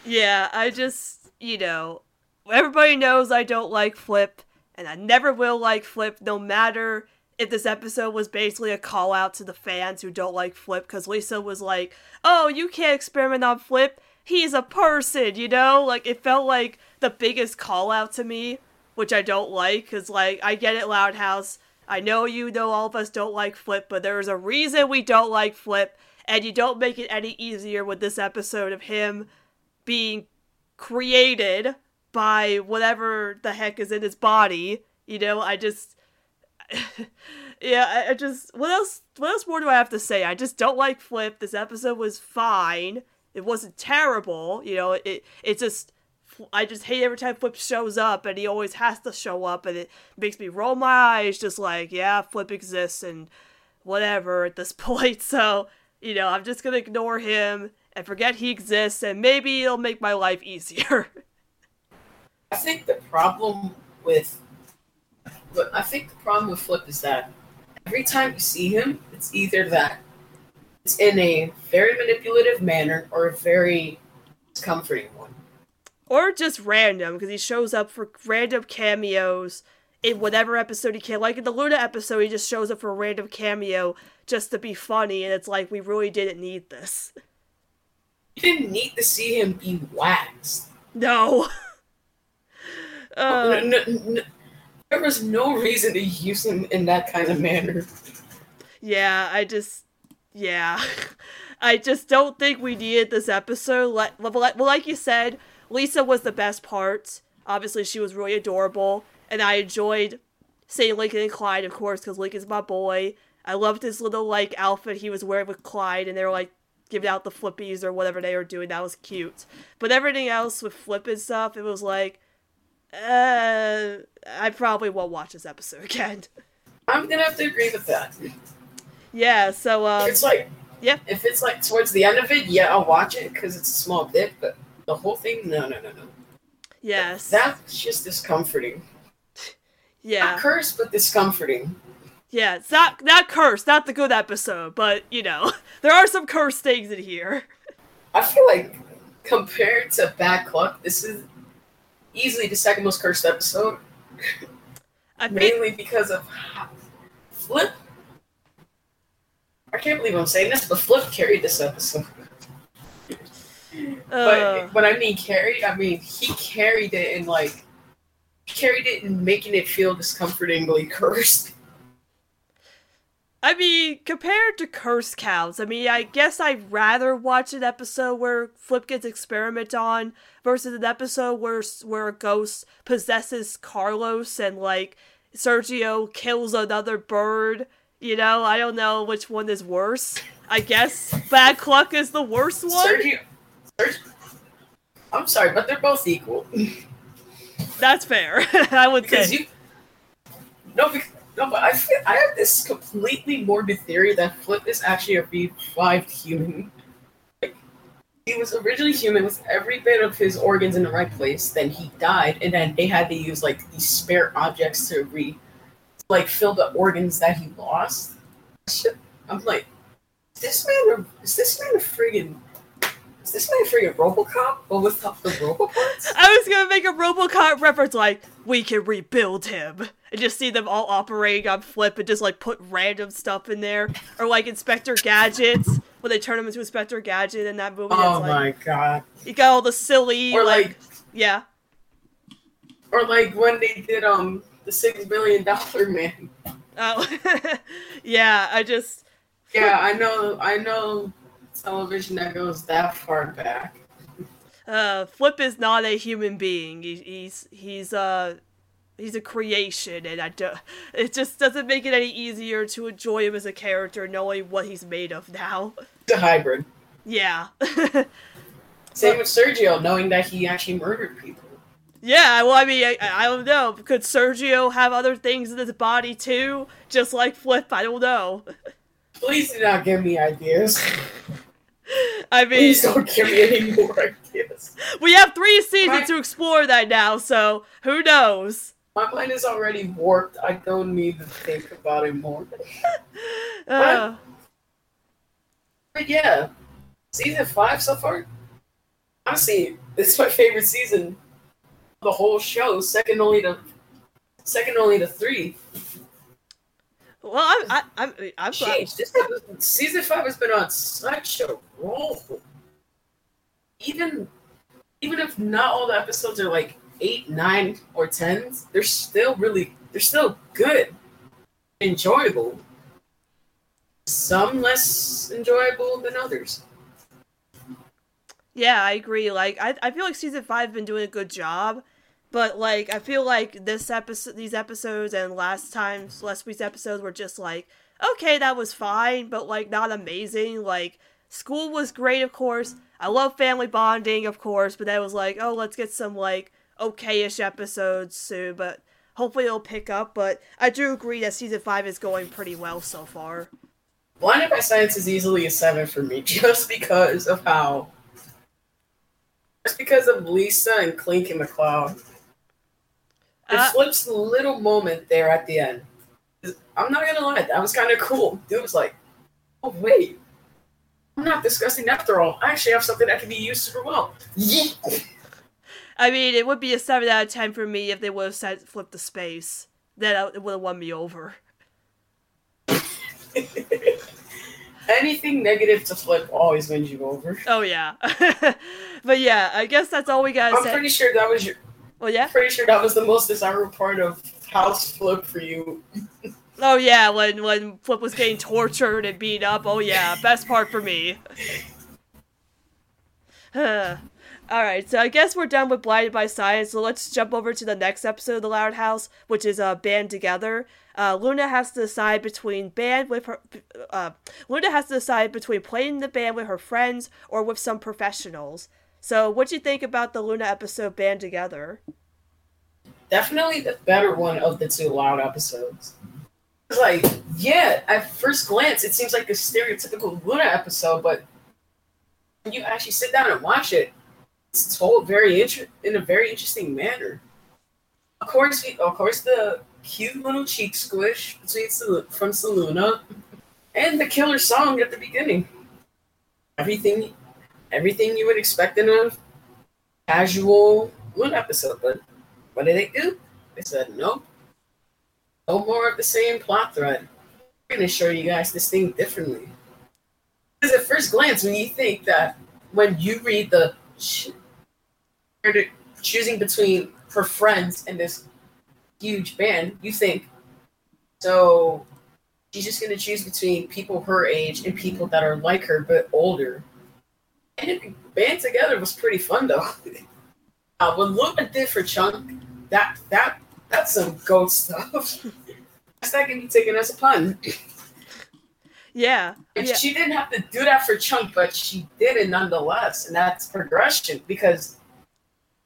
Yeah, I just, you know, everybody knows I don't like Flip, and I never will like Flip, no matter if this episode was basically a call out to the fans who don't like Flip, because Lisa was like, oh, you can't experiment on Flip. He's a person, you know? Like, it felt like the biggest call out to me, which I don't like, because, like, I get it, Loud House. I know you know all of us don't like Flip, but there's a reason we don't like Flip, and you don't make it any easier with this episode of him being created by whatever the heck is in his body. You know, I just yeah, I, I just what else what else more do I have to say? I just don't like Flip. This episode was fine. It wasn't terrible, you know, it it's just I just hate every time Flip shows up and he always has to show up and it makes me roll my eyes just like, yeah, Flip exists and whatever at this point. So, you know, I'm just gonna ignore him and forget he exists, and maybe it'll make my life easier. I think the problem with, but I think the problem with Flip is that every time you see him, it's either that it's in a very manipulative manner or a very comforting one. or just random, because he shows up for random cameos in whatever episode he can. Like in the Luna episode, he just shows up for a random cameo just to be funny, and it's like, we really didn't need this. You didn't need to see him be waxed. No. uh, N- n- n- there was no reason to use him in that kind of manner. Yeah, I just, yeah, I just don't think we needed this episode. Like, like- well, like you said, Lisa was the best part. Obviously, she was really adorable, and I enjoyed seeing Lincoln and Clyde, of course, because Lincoln's my boy. I loved his little like outfit he was wearing with Clyde, and they were like giving out the flippies or whatever they were doing. That was cute. But everything else with Flip and stuff, it was like, uh, I probably won't watch this episode again. I'm gonna have to agree with that. yeah. So um, it's like, yeah. If it's like towards the end of it, yeah, I'll watch it because it's a small bit. But the whole thing, no, no, no, no. yes. That's just discomforting. Yeah, Not cursed, but discomforting. yeah, it's not not cursed, not the good episode, but you know, there are some cursed things in here. I feel like compared to Bad Cluck, this is easily the second most cursed episode, I think, mainly because of Flip. I can't believe I'm saying this, but Flip carried this episode. uh, But when I mean carried, I mean he carried it in like carried it in making it feel discomfortingly cursed. I mean, compared to curse counts, I mean, I guess I'd rather watch an episode where Flip gets experiment on versus an episode where where a ghost possesses Carlos and like Sergio kills another bird. You know, I don't know which one is worse. I guess Bad Cluck is the worst one. Sergio, Sergio, I'm sorry, but they're both equal. That's fair. I would Because say. you, no, bec- No, but I feel, I have this completely morbid theory that Flip is actually a revived human. Like, he was originally human with every bit of his organs in the right place. Then he died, and then they had to use like these spare objects to re, like fill the organs that he lost. I'm like, is this man, a, is this man a friggin' is this man a friggin' Robocop, but with the, the Robo? I was gonna make a Robocop reference like, we can rebuild him. And just see them all operating on Flip and just like put random stuff in there. Or like Inspector Gadgets, when they turn him into Inspector Gadget in that movie. Oh it's my god! You got all the silly, Or like, like, yeah. or like when they did um the six billion dollar man. Oh, yeah, I just, Yeah, I know. I know television that goes that far back. uh, Flip is not a human being. He, he's, he's, uh, he's a creation, and I do, it just doesn't make it any easier to enjoy him as a character knowing what he's made of now. The hybrid. Yeah. Same with Sergio, knowing that he actually murdered people. Yeah, well, I mean, I, I don't know. Could Sergio have other things in his body too? Just like Flip? I don't know. Please do not give me ideas. I mean, Please don't give me any more ideas. we have three seasons Right. to explore that now, so who knows? My mind is already warped. I don't need to think about it more. Uh, But yeah, season five so far. Honestly, it's my favorite season. The whole show, second only to second only to three. well, I'm, I, I'm, I'm glad. Jeez, this season five has been on such a roll. Even, even if not all the episodes are like eight, nine, or tens, they're still really, they're still good, enjoyable. Some less enjoyable than others. Yeah, I agree. Like, I, I feel like season five been doing a good job, but like, I feel like this episode, these episodes, and last time's last week's episodes were just like, okay, that was fine, but like not amazing. Like, school was great, of course. I love family bonding, of course, but that was like, oh, let's get some like okay-ish episodes soon, but hopefully it'll pick up. But I do agree that season five is going pretty well so far. Blinded by Science is easily a seven for me, just because of how, just because of Lisa and Clink and McCloud. It Uh, flips a little moment there at the end. I'm not gonna lie, that was kind of cool. Dude was like, "Oh wait, I'm not disgusting after all. I actually have something that can be used super well." Yeet. I mean, it would be a seven out of ten for me if they would have said flip the space. Then it would have won me over. Anything negative to flip always wins you over. Oh yeah, but yeah, I guess that's all we gotta I'm say. pretty sure that was your. well, yeah. Pretty sure that was the most desirable part of House Flip for you. Oh yeah, when when Flip was getting tortured and beat up. Oh yeah, best part for me. All right, so I guess we're done with Blinded by Science. So let's jump over to the next episode of the Loud House, which is uh, Band Together. Uh, Luna has to decide between band with her. Uh, Luna has to decide between playing the band with her friends or with some professionals. So, what do you think about the Luna episode Band Together? Definitely the better one of the two Loud episodes. Like, yeah, at first glance, it seems like a stereotypical Luna episode, but when you actually sit down and watch it, it's told very inter- in a very interesting manner. Of course, we, of course, the cute little cheek squish between Sel- from Seluna and the killer song at the beginning. Everything, everything you would expect in a casual Luna episode, but what did they do? They said, nope. No more of the same plot thread. We're to show you guys this thing differently. Because at first glance, when you think that, when you read the choosing between her friends and this huge band, you think, so she's just going to choose between people her age and people that are like her but older. And it, band together was pretty fun though. uh, what Luna did for Chunk, that that that's some goat stuff. That's not gonna be taken as a pun. Yeah, And yeah. She didn't have to do that for Chunk, but she did it nonetheless, and that's progression because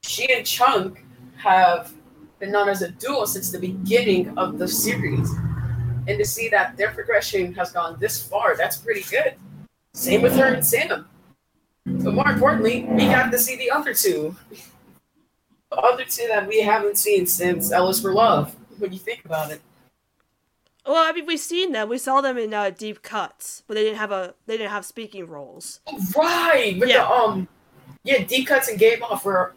she and Chunk have been known as a duo since the beginning of the series. and to see that their progression has gone this far, that's pretty good. Same with her and Sam. But more importantly, we got to see the other two. The other two that we haven't seen since L Is for Love. When you think about it. Well, I mean, we've seen them. We saw them in uh, deep cuts, but they didn't have a they didn't have speaking roles. Right, but Yeah. the um, yeah, deep cuts and game off were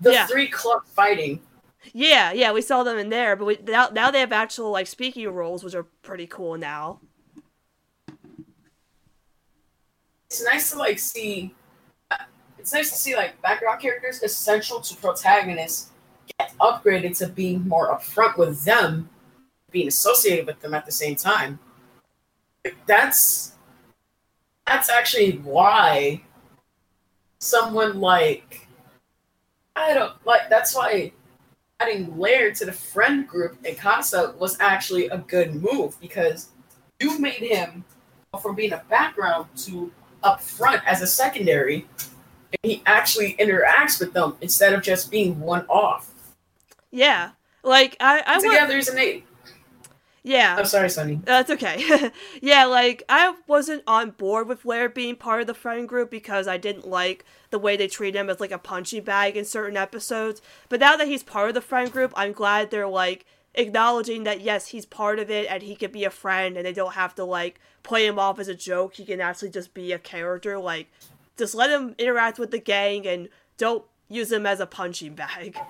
the, Yeah. three club fighting. Yeah, yeah, we saw them in there, but we, now now they have actual like speaking roles, which are pretty cool now. It's nice to like see. uh, It's nice to see like background characters essential to protagonists get upgraded to being more upfront with them, being associated with them at the same time. Like, That's that's actually why someone like I don't like that's why adding Laird to the friend group in Casa was actually a good move because you made him from being a background to up front as a secondary and he actually interacts with them instead of just being one off. Yeah, like I I want Together is an eight. Yeah. I'm sorry, Sonny. That's okay. yeah, like I wasn't on board with Laird being part of the friend group because I didn't like the way they treat him as like a punching bag in certain episodes. But now that he's part of the friend group, I'm glad they're like acknowledging that yes, he's part of it and he can be a friend and they don't have to like play him off as a joke. He can actually just be a character. Like just let him interact with the gang and don't use him as a punching bag.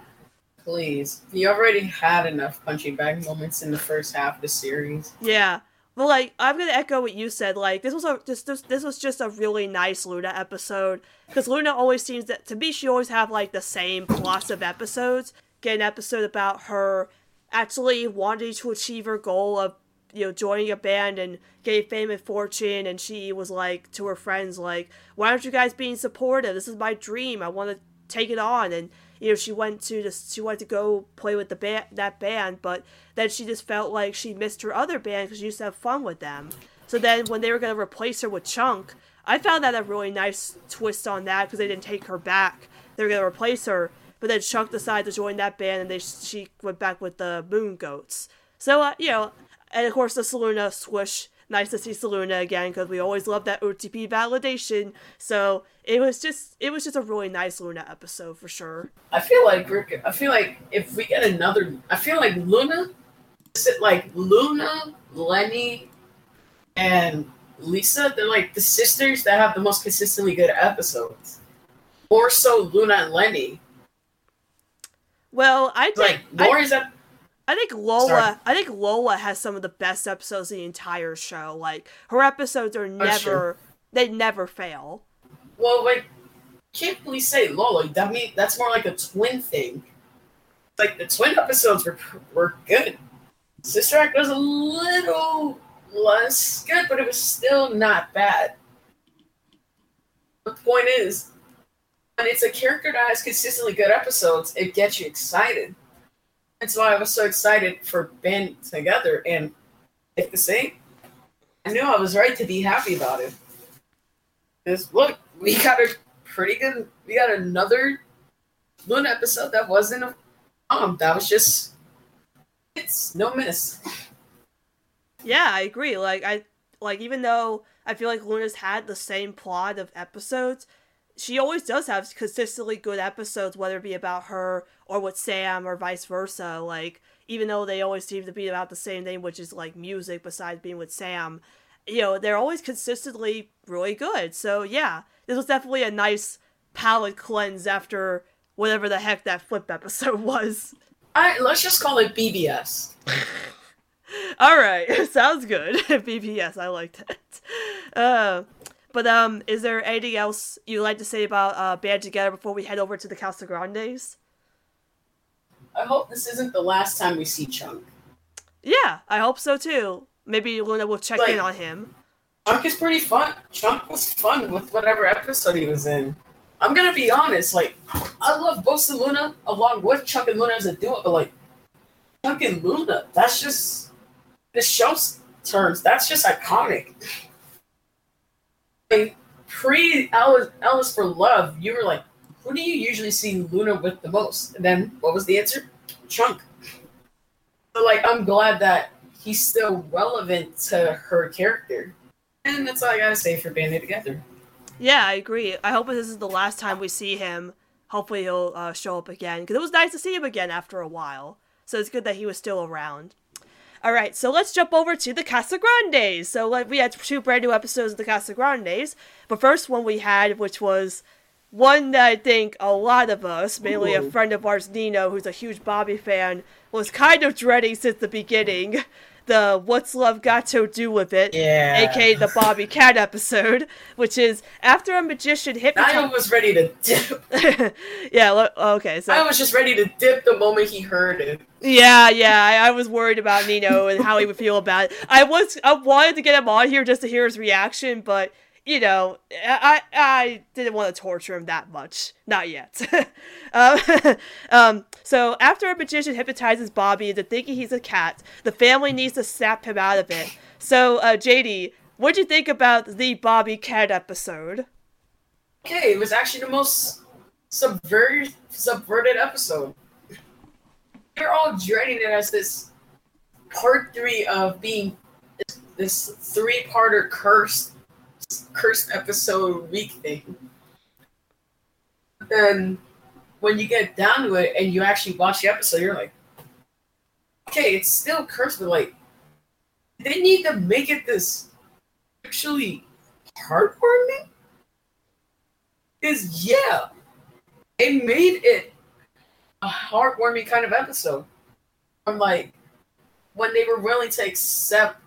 Please. You already had enough punching bag moments in the first half of the series. Yeah. But like I'm gonna echo what you said. Like this was a just this, this was just a really nice Luna episode because Luna always seems that to me she always have like the same plus of episodes. Get an episode about her actually wanting to achieve her goal of you know joining a band and getting fame and fortune, and she was like to her friends like, "Why aren't you guys being supportive? This is my dream. I want to take it on." And you know she went to just she wanted to go play with the band that band, but then she just felt like she missed her other band because she used to have fun with them. So then when they were gonna replace her with Chunk, I found that a really nice twist on that because they didn't take her back. They were gonna replace her, but then Chunk decided to join that band and they she went back with the Moon Goats. So uh, you know, and of course the Saluna swish. Nice to see Saluna again because we always love that OTP validation. So it was just it was just a really nice Luna episode for sure. I feel like we're, I feel like if we get another, I feel like Luna, is it like Luna, Lenny, and Lisa? They're like the sisters that have the most consistently good episodes. More so Luna and Lenny. Well, I Like think I- Lori's up. I think Lola. Sorry. I think Lola has some of the best episodes in the entire show. Like her episodes are That's true. never. They never fail. Well, like can't really say Lola. That mean that's more like a twin thing. Like the twin episodes were were good. Sister Act was a little less good, but it was still not bad. The point is, when it's a character that has consistently good episodes, it gets you excited. That's why I was so excited for Band Together and if the same. I knew I was right to be happy about it. Because look, we got a pretty good. We got another Luna episode that wasn't a um. That was just it's no miss. Yeah, I agree. Like I like even though I feel like Luna's had the same plot of episodes, she always does have consistently good episodes, whether it be about her or with Sam or vice versa. Like even though they always seem to be about the same thing, which is like music, besides being with Sam, you know, they're always consistently really good. So yeah, this was definitely a nice palate cleanse after whatever the heck that flip episode was. I let's just call it BBS. All right, sounds good. BBS, I like that. Uh, but um, is there anything else you'd like to say about uh, Band Together before we head over to the Casa Grandes? I hope this isn't the last time we see Chunk. Yeah, I hope so too. Maybe Luna will check in on him. Chunk is pretty fun. Chunk was fun with whatever episode he was in. I'm gonna be honest, like I love Ghost and Luna along with Chunk and Luna as a duo, but like Chunk and Luna, that's just the show's terms. That's just iconic. Like, pre Alice, Alice for Love, you were like, who do you usually see Luna with the most? And then what was the answer? Chunk. So like, I'm glad that he's still relevant to her character. And that's all I gotta say for banding together. Yeah, I agree. I hope this is the last time we see him. Hopefully he'll uh, show up again because it was nice to see him again after a while. So it's good that he was still around. All right, so let's jump over to the Casagrandes. So like, we had two brand new episodes of the Casagrandes. The first one we had, which was one that I think a lot of us, mainly a friend of ours, Nino, who's a huge Bobby fan, was kind of dreading since the beginning. The What's Love Got to Do with It, Yeah. aka the Bobby Cat episode, which is after a magician I was ready to dip. yeah, okay, so I was just ready to dip the moment he heard it. yeah, yeah, I, I was worried about Nino and how he would feel about it. I was, I wanted to get him on here just to hear his reaction, but you know, I, I didn't want to torture him that much, not yet. um, um, so after a magician hypnotizes Bobby into thinking he's a cat, the family needs to snap him out of it. So, uh, JD, what'd you think about the Bobby Cat episode? Okay, it was actually the most subverted subverted episode. They're all dreading it as this part three of being this, this three-parter cursed cursed episode week thing. Then when you get down to it and you actually watch the episode, you're like, okay, it's still cursed, but like they need to make it this actually heartwarming. Is yeah, it made it a heartwarming kind of episode. I'm like when they were willing to accept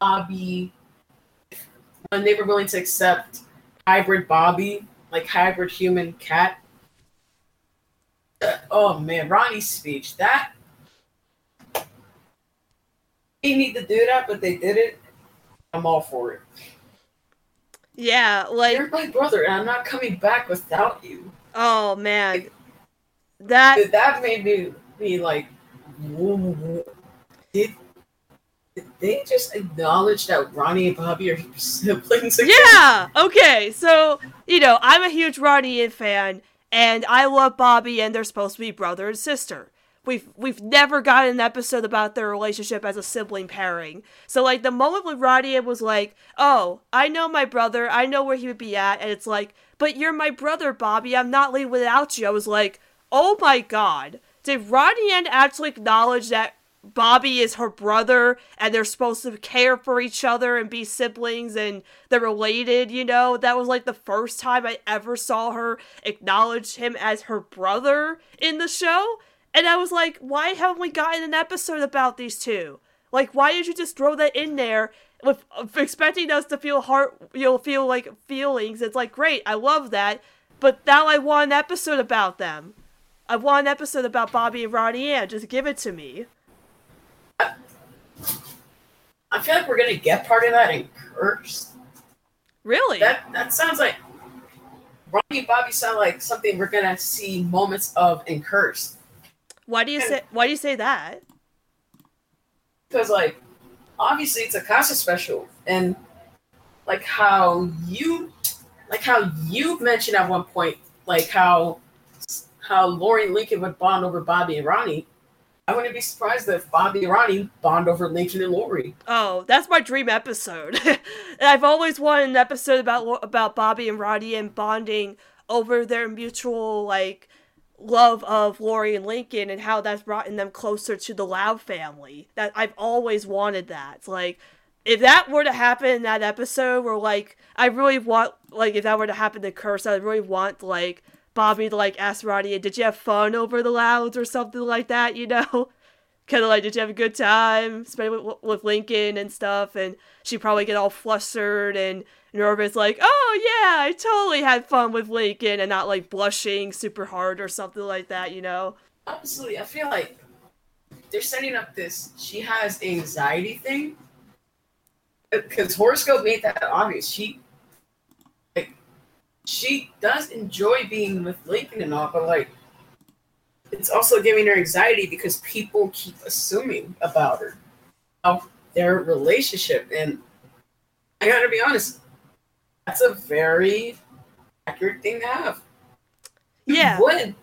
Bobby, when they were willing to accept hybrid Bobby, like hybrid human cat. Uh, oh man, Ronnie's speech that they need to do that, but they did it. I'm all for it. Yeah, like You're my brother, and I'm not coming back without you. oh man, that That made me be like, "Whoa, did, did they just acknowledge that Ronnie and Bobby are siblings again? Yeah. Okay. So you know, I'm a huge Ronnie fan, and I love Bobby, and they're supposed to be brother and sister. We've we've never gotten an episode about their relationship as a sibling pairing. So like the moment when Ronnie was like, "Oh, I know my brother. I know where he would be at," and it's like, "But you're my brother, Bobby. I'm not leaving without you." I was like, "Oh my god." Did Ronnie actually acknowledge that Bobby is her brother and they're supposed to care for each other and be siblings and they're related, you know? That was like the first time I ever saw her acknowledge him as her brother in the show. And I was like, why haven't we gotten an episode about these two? Like, why did you just throw that in there with expecting us to feel heart, you know, feel like feelings? It's like, great, I love that, but now I want an episode about them. I want an episode about Bobby and Ronnie Anne. Just give it to me. I feel like we're gonna get part of that in Cursed. Really? That that sounds like Ronnie and Bobby sound like something we're gonna see moments of in Cursed. why do you say? Why do you say that? Because like obviously it's a Casa special and like how you like how you mentioned at one point, like how how Lori and Lincoln would bond over Bobby and Ronnie. I wouldn't be surprised if Bobby and Ronnie bond over Lincoln and Lori. Oh, that's my dream episode. I've always wanted an episode about about Bobby and Ronnie and bonding over their mutual like love of Lori and Lincoln and how that's brought them closer to the Loud family. That I've always wanted that. Like if that were to happen in that episode where like I really want like if that were to happen to Curse, I really want like Bobby like ask Ronnie, did you have fun over the Louds or something like that, you know? kind of like, did you have a good time spending with, with Lincoln and stuff? And she probably get all flustered and nervous, like, oh yeah, I totally had fun with Lincoln, and not like blushing super hard or something like that, you know? Absolutely, I feel like they're setting up this she has anxiety thing. Uh, because horoscope made that obvious. She she does enjoy being with Lincoln and all, but like it's also giving her anxiety because people keep assuming about her of their relationship. And I gotta be honest, that's a very accurate thing to have. You Yeah. would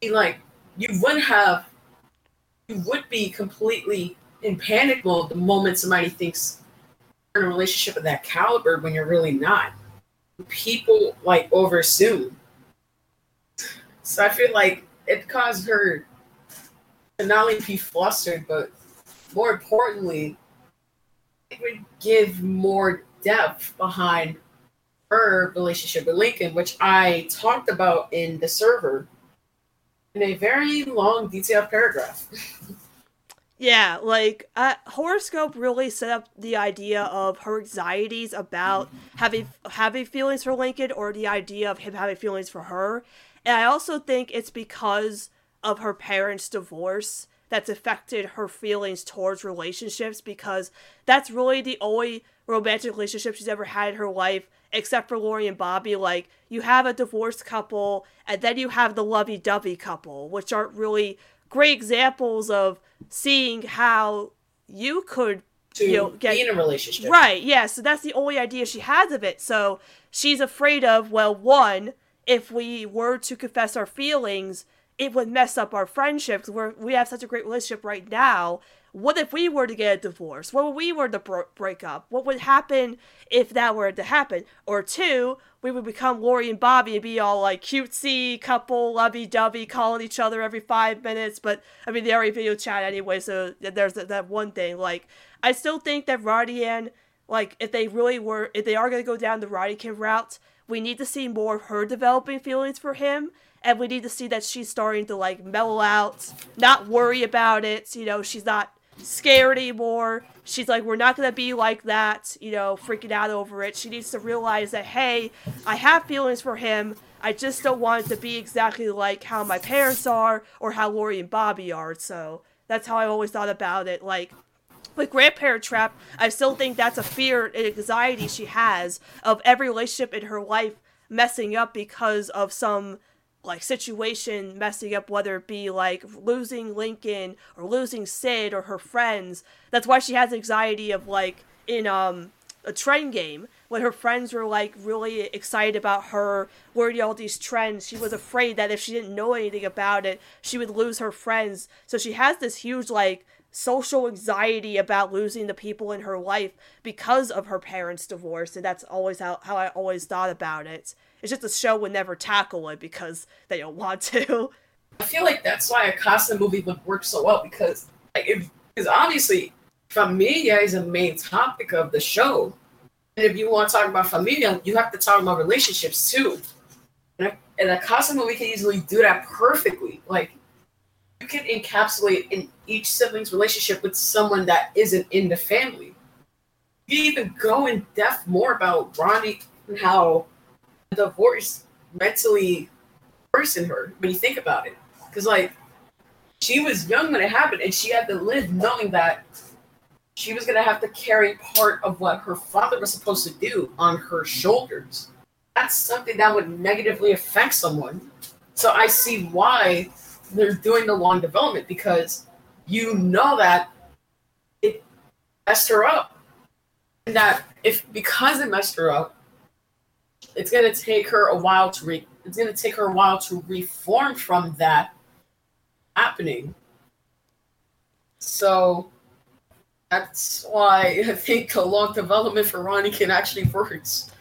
be like you would have you would be completely in panic mode the moment somebody thinks you're in a relationship of that caliber when you're really not. People like overassume. So I feel like it caused her to not only be flustered, but more importantly, it would give more depth behind her relationship with Lincoln, which I talked about in the server in a very long, detailed paragraph. Yeah, like uh, horoscope really set up the idea of her anxieties about having having feelings for Lincoln, or the idea of him having feelings for her. And I also think it's because of her parents' divorce that's affected her feelings towards relationships because that's really the only romantic relationship she's ever had in her life except for Lori and Bobby. Like, you have a divorced couple, and then you have the lovey dovey couple, which aren't really great examples of seeing how you could to you know, get be in a relationship. Right, yeah, so that's the only idea she has of it. So she's afraid of, well, one, if we were to confess our feelings, it would mess up our friendships. We're, we have such a great relationship right now what if we were to get a divorce? What if we were to bro- break up? What would happen if that were to happen? Or two, we would become Lori and Bobby and be all like cutesy couple, lovey dovey, calling each other every five minutes. But I mean, they already video chat anyway, so there's that, one thing. Like, I still think that Ronnie Anne, like, if they really were, if they are going to go down the Ronniecoln route, we need to see more of her developing feelings for him and we need to see that she's starting to like mellow out, not worry about it. You know, she's not scared anymore. She's like, we're not gonna be like that, you know, freaking out over it. She needs to realize that, hey, I have feelings for him. I just don't want it to be exactly like how my parents are or how Lori and Bobby are. So that's how I always thought about it. Like, with grandparent trap, I still think that's a fear and anxiety she has of every relationship in her life messing up because of some like situation messing up whether it be like losing lincoln or losing sid or her friends. That's why she has anxiety of like in um a trend game when her friends were like really excited about her learning all these trends. She was afraid that if she didn't know anything about it she would lose her friends. So she has this huge like social anxiety about losing the people in her life because of her parents divorce and that's always how, how i always thought about it it's just the show would never tackle it because they don't want to. I feel like that's why a Casa movie would work so well because like because obviously familia is a main topic of the show. And if you want to talk about familia, you have to talk about relationships too. And a, and a Casa movie can easily do that perfectly. Like you can encapsulate in each sibling's relationship with someone that isn't in the family. You even go in depth more about Ronnie and how divorce mentally worsen her when you think about it. Because, like, she was young when it happened, and she had to live knowing that she was going to have to carry part of what her father was supposed to do on her shoulders. That's something that would negatively affect someone. So I see why they're doing the long development because you know that it messed her up. And that if because it messed her up, it's going to take her a while to re- it's going to take her a while to reform from that happening. So that's why I think a long development for Ronnie can actually work.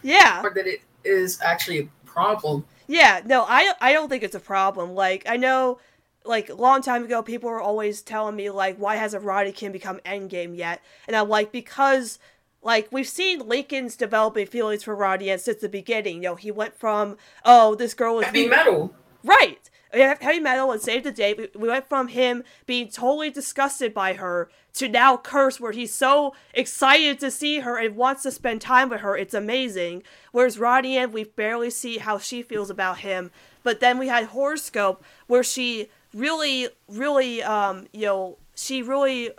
Yeah. Or that it is actually a problem. Yeah, no, I I don't think it's a problem. Like I know like a long time ago people were always telling me like why hasn't Ronniecoln become endgame yet? And I'm like because like we've seen Lincoln's developing feelings for Ronnie since the beginning. You know, he went from oh this girl was heavy metal, right? Heavy metal and save the day. We went from him being totally disgusted by her to now curse, where he's so excited to see her and wants to spend time with her. It's amazing. Whereas Ronnie we barely see how she feels about him. But then we had Horoscope, where she really, really, um, you know, she really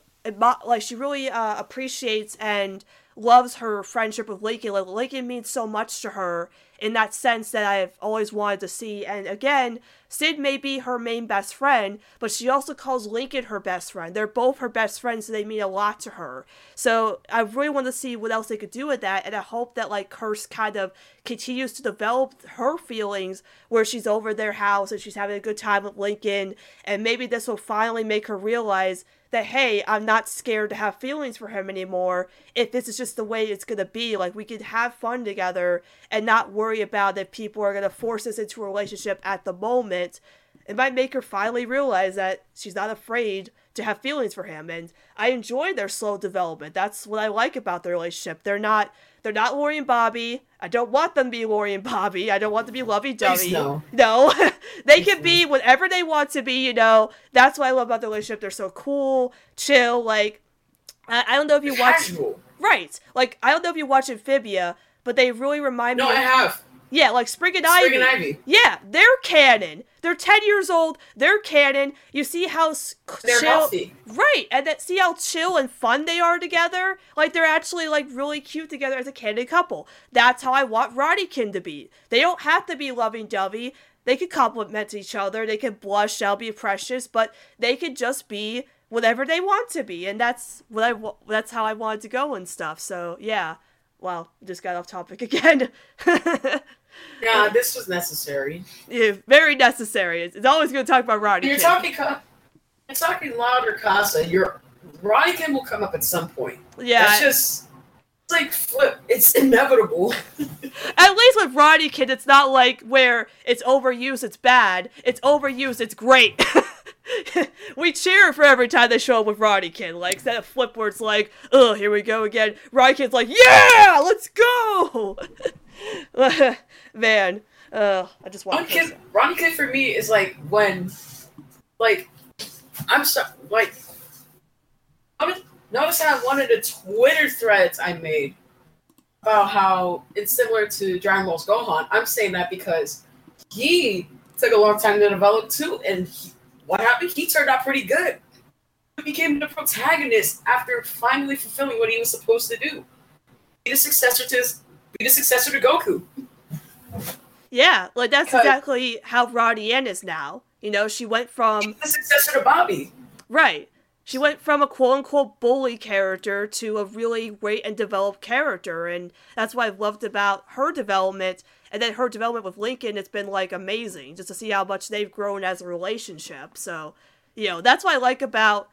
like she really uh, appreciates and loves her friendship with Lincoln. Like Lincoln means so much to her in that sense that I've always wanted to see. And again, Sid may be her main best friend, but she also calls Lincoln her best friend. They're both her best friends, so they mean a lot to her. So I really want to see what else they could do with that, and I hope that like Curse kind of continues to develop her feelings where she's over their house and she's having a good time with Lincoln, and maybe this will finally make her realize that hey, I'm not scared to have feelings for him anymore. If this is just the way it's gonna be, like we could have fun together and not worry about if people are gonna force us into a relationship at the moment. It might make her finally realize that she's not afraid to have feelings for him. And I enjoy their slow development. That's what I like about their relationship. They're not they're not Lori and Bobby. I don't want them to be Lori and Bobby. I don't want them to be lovey dovey. No. No. they can be whatever they want to be, you know. That's what I love about the relationship. They're so cool, chill, like I, I don't know if you watch Casual. Right. Like I don't know if you watch Amphibia, but they really remind No, me I of have. Yeah, like Sprig and Sprig Ivy. and Ivy. Yeah, they're canon. They're 10 years old. They're canon. You see how They're chill. healthy. Right, and that see how chill and fun they are together. Like they're actually like really cute together as a canon couple. That's how I want Ronniecoln to be. They don't have to be loving dovey. They could compliment each other. They could blush. They'll be precious, but they could just be whatever they want to be, and that's what I. That's how I wanted to go and stuff. So yeah. Wow, just got off topic again. Yeah, this was necessary. yeah, very necessary. It's, it's always going to talk about Ronnie. You're King. talking. You're talking louder, Casa. Your Ronniecoln will come up at some point. Yeah, That's just. It's like flip. It's inevitable. At least with Ronniecoln, it's not like where it's overused, it's bad. It's overused, it's great. we cheer for every time they show up with Ronniecoln. Like, instead of flip where it's like, oh, here we go again. Ronniecoln's like, yeah, let's go! Man, uh, I just Ronnie want Kid, Ronniecoln for me is like when, like, I'm so like. Notice, how one of the Twitter threads I made about how it's similar to Dragon Ball's Gohan. I'm saying that because he took a long time to develop too, and he, what happened? He turned out pretty good. He became the protagonist after finally fulfilling what he was supposed to do. Be the successor to his, be the successor to Goku. Yeah, like that's exactly how Ronnie Anne is now. You know, she went from Be the successor to Bobby. Right. She went from a quote unquote bully character to a really great and developed character, and that's what I've loved about her development. And then her development with Lincoln, it's been like amazing just to see how much they've grown as a relationship. So, you know, that's what I like about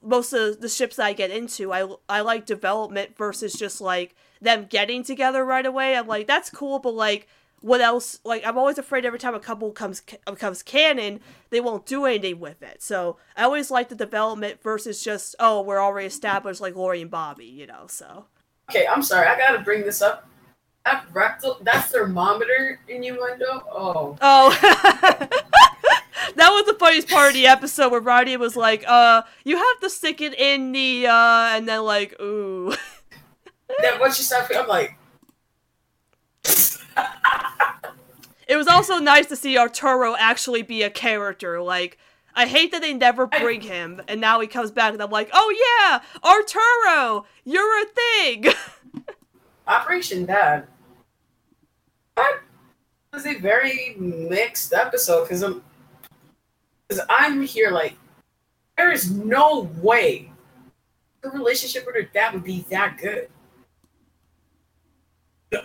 most of the ships that I get into. I, I like development versus just like them getting together right away. I'm like, that's cool, but like, what else? Like, I'm always afraid every time a couple comes becomes canon, they won't do anything with it. So I always like the development versus just oh, we're already established like Lori and Bobby, you know. So Okay, I'm sorry. I gotta bring this up. That rectal, that thermometer innuendo. Oh, oh. that was the funniest part of the episode where Ronnie was like, uh, you have to stick it in the, uh, and then like, ooh. that once you start, I'm like, It was also nice to see Arturo actually be a character. Like, I hate that they never bring him, and now he comes back, and I'm like, oh yeah, Arturo, you're a thing. Operation Dad. That was a very mixed episode because I'm, because I'm here like, there is no way her relationship with her dad would be that good.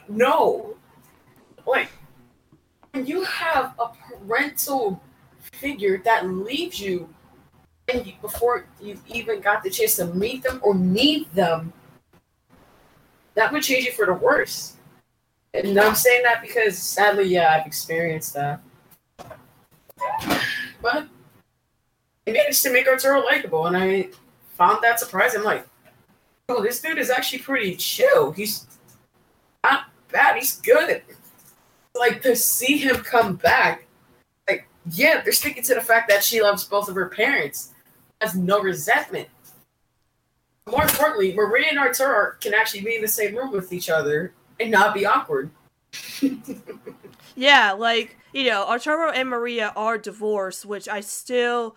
No, like when you have a parental figure that leaves you and you, before you even got the chance to meet them or need them, that would change you for the worse. And I'm saying that because sadly, yeah, I've experienced that. But it managed to make Arturo likable, and I found that surprising. I'm like, oh, this dude is actually pretty chill. He's bad. He's good. Like to see him come back, like yeah, they're sticking to the fact that she loves both of her parents, has no resentment. More importantly, Maria and Arturo can actually be in the same room with each other and not be awkward. yeah, like you know, Arturo and Maria are divorced, which I still.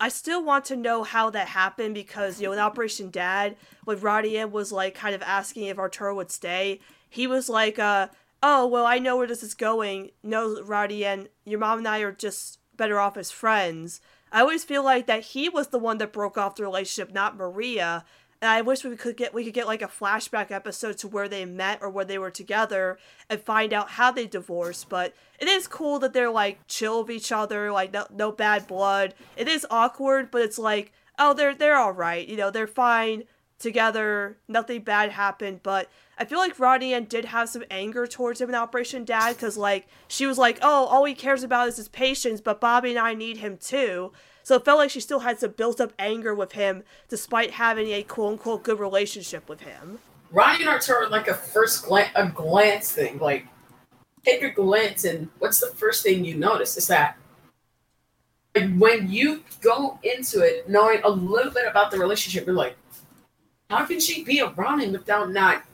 I still want to know how that happened because, you know, in Operation Dad, when Ronnie Anne was like kind of asking if Arturo would stay, he was like, uh, oh, well, I know where this is going. No, Ronnie Anne, your mom and I are just better off as friends. I always feel like that he was the one that broke off the relationship, not Maria. And I wish we could get we could get like a flashback episode to where they met or where they were together and find out how they divorced. But it is cool that they're like chill with each other, like no, no bad blood. It is awkward, but it's like oh, they're they're all right. You know, they're fine together. Nothing bad happened, but I feel like Ronnie Ann did have some anger towards him in Operation Dad because, like, she was like, oh, all he cares about is his patients, but Bobby and I need him too. So it felt like she still had some built up anger with him despite having a quote unquote good relationship with him. Ronnie and Arturo are like a first glance, a glance thing. Like, take a glance, and what's the first thing you notice? Is that like, when you go into it knowing a little bit about the relationship, you're like, how can she be around him without not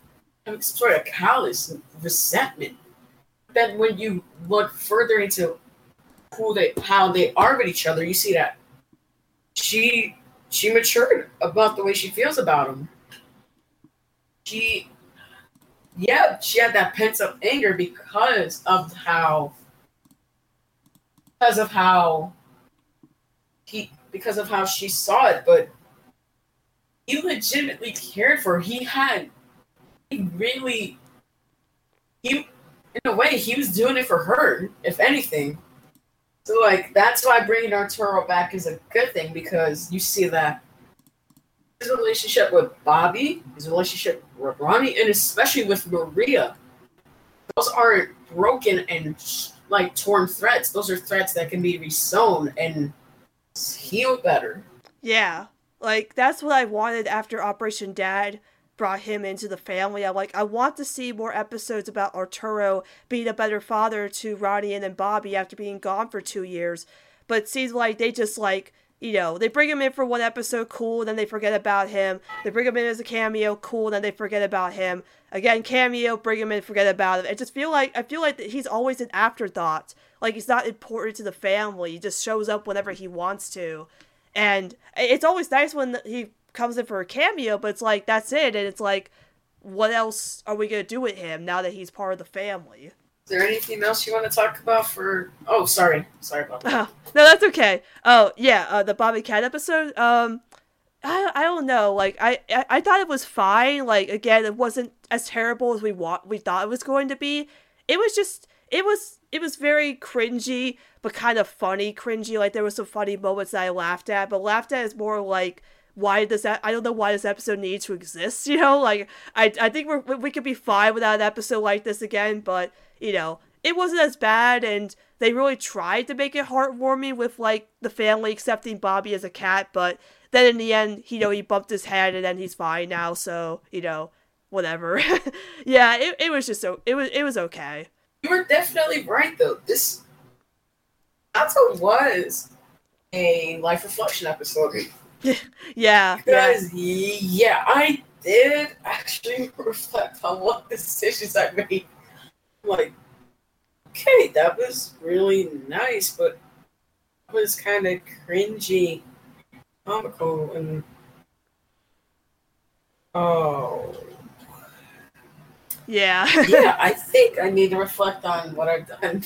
some sort of callous resentment? Then when you look further into who they, how they are with each other, you see that she she matured about the way she feels about him she yeah she had that pent up anger because of how because of how he because of how she saw it but he legitimately cared for he had he really he in a way he was doing it for her if anything so like that's why bringing arturo back is a good thing because you see that his relationship with Bobby, his relationship with Ronnie, and especially with Maria, those aren't broken and like torn threads. Those are threads that can be resewn and healed better. Yeah, like that's what I wanted after Operation Dad brought him into the family. I'm like, I want to see more episodes about Arturo being a better father to Ronnie and Bobby after being gone for two years. But it seems like they just like you know, they bring him in for one episode, cool, then they forget about him. They bring him in as a cameo, cool, then they forget about him. Again, cameo, bring him in, forget about him. I just feel like I feel like he's always an afterthought. Like he's not important to the family. He just shows up whenever he wants to. And it's always nice when he comes in for a cameo, but it's like that's it, and it's like, what else are we gonna do with him now that he's part of the family? Is there anything else you want to talk about for? Oh, sorry, sorry about that. Oh, no, that's okay. Oh, yeah, uh, the Bobby Cat episode. Um, I, I don't know. Like I, I, I thought it was fine. Like again, it wasn't as terrible as we want we thought it was going to be. It was just it was it was very cringy, but kind of funny cringy. Like there were some funny moments that I laughed at, but laughed at is more like why does that I don't know why this episode needs to exist, you know? Like I I think we're we could be fine without an episode like this again, but you know, it wasn't as bad and they really tried to make it heartwarming with like the family accepting Bobby as a cat, but then in the end, you know, he bumped his head and then he's fine now, so, you know, whatever. yeah, it, it was just so it was it was okay. You were definitely right though. This also was a life reflection episode. yeah. Because yeah. yeah, I did actually reflect on what decisions I made like, okay, that was really nice, but it was kind of cringy, comical, and oh. Yeah. yeah, I think I need to reflect on what I've done.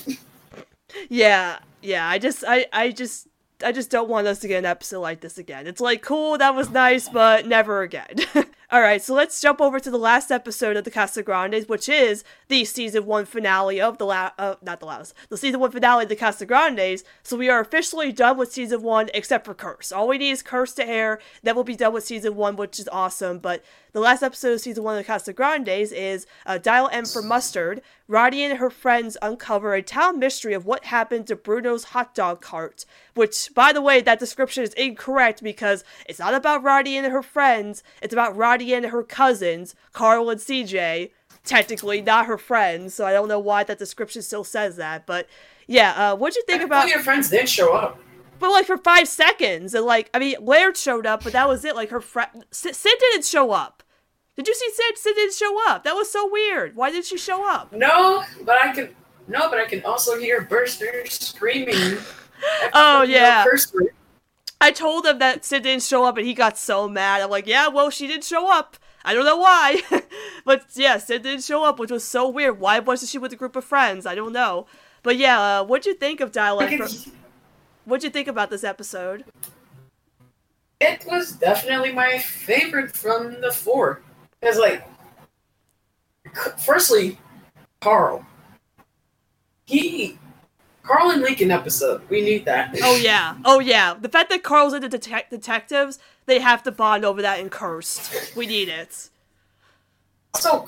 yeah, yeah. I just, I, I just, I just don't want us to get an episode like this again. It's like, cool, that was nice, but never again. All right, so let's jump over to the last episode of the Casa Grandes, which is the season one finale of the la- uh, not the last, the season one finale of the Casa Grandes. So we are officially done with season one, except for Curse. All we need is Curse to air. Then we'll be done with season one, which is awesome. But the last episode of season one of the Casa Grandes is uh, Dial M for Mustard. Roddy and her friends uncover a town mystery of what happened to Bruno's hot dog cart. Which, by the way, that description is incorrect because it's not about Roddy and her friends. It's about Roddy and her cousins, Carl and CJ. Technically, not her friends. So I don't know why that description still says that. But yeah, uh, what'd you think about your friends did show up? but like for five seconds, and like I mean, Laird showed up, but that was it. Like her friend Sid, didn't show up. Did you see Sid? Sid didn't show up. That was so weird. Why did she show up? No, but I can. No, but I can also hear Burster screaming. Oh yeah. I told him that Sid didn't show up, and he got so mad. I'm like, yeah, well, she didn't show up. I don't know why, but yeah, Sid didn't show up, which was so weird. Why wasn't she with a group of friends? I don't know. But yeah, uh, what'd you think of Dialect? From- What'd you think about this episode? It was definitely my favorite from the four. Because, like, firstly, Carl. He. Carl and Lincoln episode. We need that. Oh yeah, oh yeah. The fact that Carl's into detec- detectives, they have to bond over that in Cursed. We need it. So,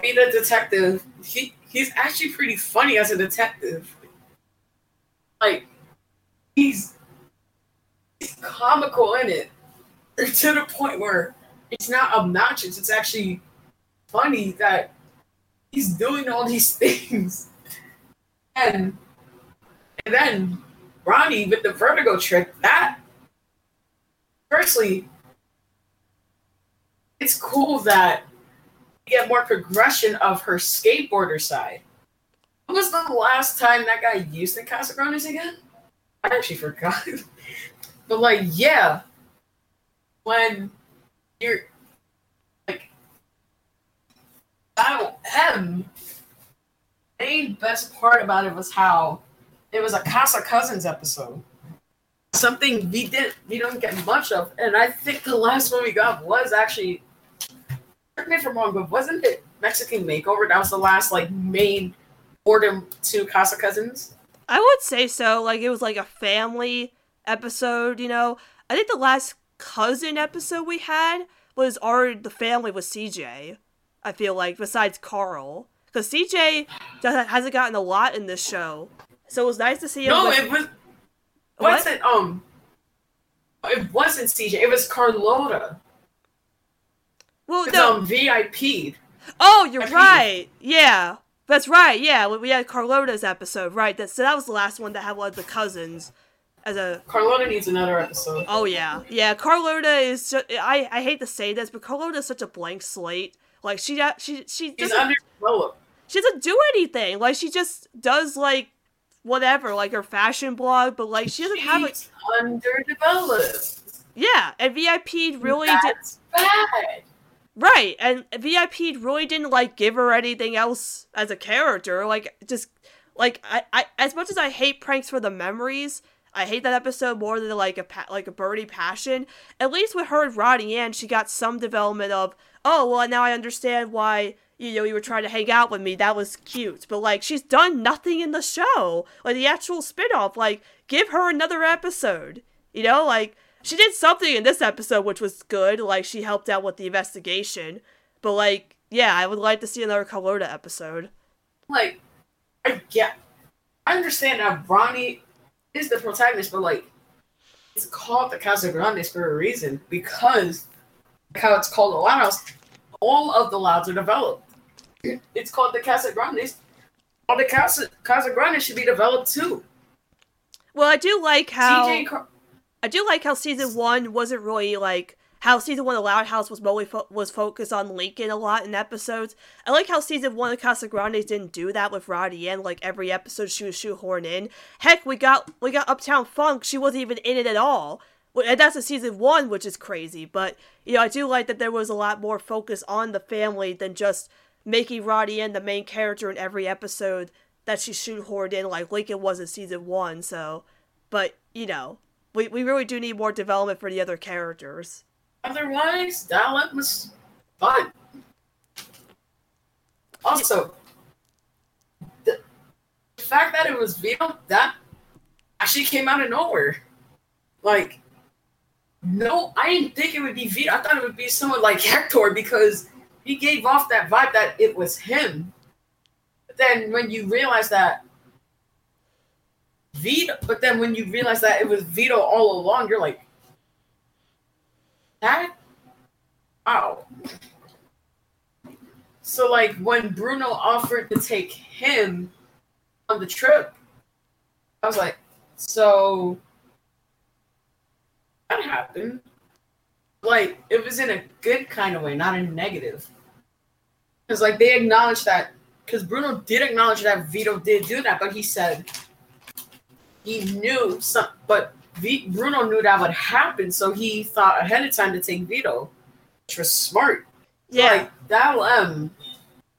being a detective, he he's actually pretty funny as a detective. Like, he's he's comical in it to the point where it's not obnoxious. It's actually funny that he's doing all these things. And and then Ronnie with the vertigo trick, that firstly, it's cool that you get more progression of her skateboarder side. When was the last time that guy used the Casagrandes again? I actually forgot. but like, yeah, when you're like Battle M, main best part about it was how it was a Casa Cousins episode. Something we didn't we don't get much of, and I think the last one we got was actually me if I'm wrong, but wasn't it Mexican Makeover? That was the last like main boredom to Casa Cousins. I would say so. Like it was like a family episode, you know. I think the last cousin episode we had was our the family with CJ. I feel like besides Carl, because CJ hasn't gotten a lot in this show, so it was nice to see him. No, with- it was What? wasn't um it wasn't CJ, it was Carlota. well, no. um VIP'd. oh, you're mean- right. Yeah, that's right. Yeah, we- had Carlota's episode, right? That so that was the last one that had one of the cousins as a Carlota needs another episode. Oh yeah, yeah. Carlota is. I I hate to say this, but Carlota is such a blank slate. Like she she she He's doesn't underdeveloped. She doesn't do anything. Like she just does like whatever, like her fashion blog, but like she doesn't have like underdeveloped. yeah. And VIP really did bad. right, and VIP really didn't like give her anything else as a character. Like just like I, I as much as I hate pranks for the memories. I hate that episode more than like a pa- like a birdie passion. At least with her and Ronnie Anne, she got some development of oh well now I understand why you know you were trying to hang out with me. That was cute, but like she's done nothing in the show, like the actual spinoff. Like give her another episode. You know, like she did something in this episode which was good. Like she helped out with the investigation, but like yeah, I would like to see another Carlota episode. Like, I get, I understand that Ronnie is the protagonist, but like, it's called the Casa Grandes for a reason because how it's called the Loud. All of the Louds are developed. It's called the Casa Grandes. All the Casa Casa Grandes should be developed too. Well, I do like how. Car- I do like how season one wasn't really like how season one of Loud House was mostly fo- was focused on Lincoln a lot in episodes. I like how season one of Casa Grandes didn't do that with Roddy and Like every episode, she was shoehorned in. Heck, we got we got Uptown Funk. She wasn't even in it at all. And that's a season one, which is crazy. But you know, I do like that there was a lot more focus on the family than just making Ronnie Anne the main character in every episode that she shoehorned in, like Lincoln was in season one. So, but you know, we, we really do need more development for the other characters. Otherwise, Dial-Up was fun. Also, the fact that it was Vito, that actually came out of nowhere. Like, no, I didn't think it would be Vito. I thought it would be someone like Hector because he gave off that vibe that it was him. But then when you realize that Vito, but then when you realize that it was Vito all along, you're like, that? Wow. So, like, when Bruno offered to take him on the trip, I was like, so that happened. Like, it was in a good kind of way, not a negative. Because, like, they acknowledged that, because Bruno did acknowledge that Vito did do that, but he said he knew some, but v, Bruno knew that would happen, so he thought ahead of time to take Vito, which was smart. Yeah, Like, Dial M,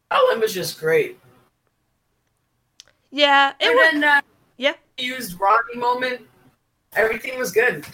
Dial M was just great. yeah, it and was. then that Yeah. used Rodney moment, everything was good.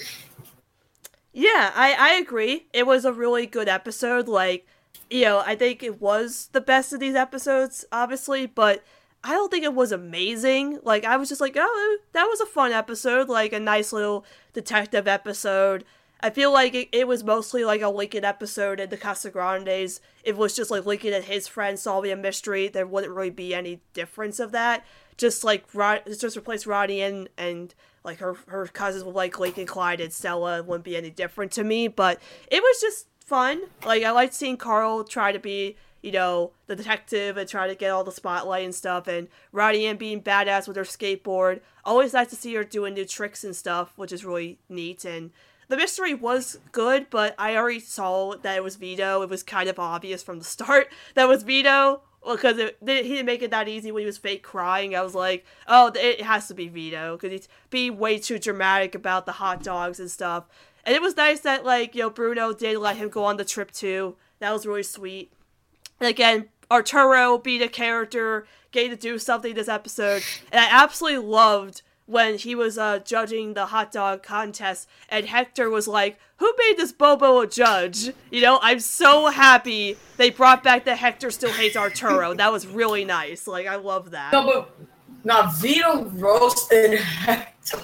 Yeah, I I agree. It was a really good episode. Like, you know, I think it was the best of these episodes, obviously, but I don't think it was amazing. Like I was just like, oh, that was a fun episode, like a nice little detective episode. I feel like it, it was mostly like a Lincoln episode in the Casa Casagrandes. It was just like Lincoln and his friend solving a mystery. There wouldn't really be any difference of that. Just like Rod, just replace Roddy and and like her her cousins with like Lincoln, Clyde, and Stella wouldn't be any different to me. But it was just fun. Like I liked seeing Carl try to be you know, the detective and try to get all the spotlight and stuff, and Ronnie Anne being badass with her skateboard. Always nice to see her doing new tricks and stuff, which is really neat. And the mystery was good, but I already saw that it was Vito. It was kind of obvious from the start that was Vito. Because he didn't make it that easy when he was fake crying. I was like, oh, it has to be Vito because he's being way too dramatic about the hot dogs and stuff. And it was nice that like you know Bruno did let him go on the trip too. That was really sweet. And again, Arturo being a character, getting to do something this episode, and I absolutely loved when he was uh, judging the hot dog contest, and Hector was like, "Who made this Bobo a judge?" You know, I'm so happy they brought back that Hector still hates Arturo. that was really nice. Like, I love that. No, but now Vito roasted Hector.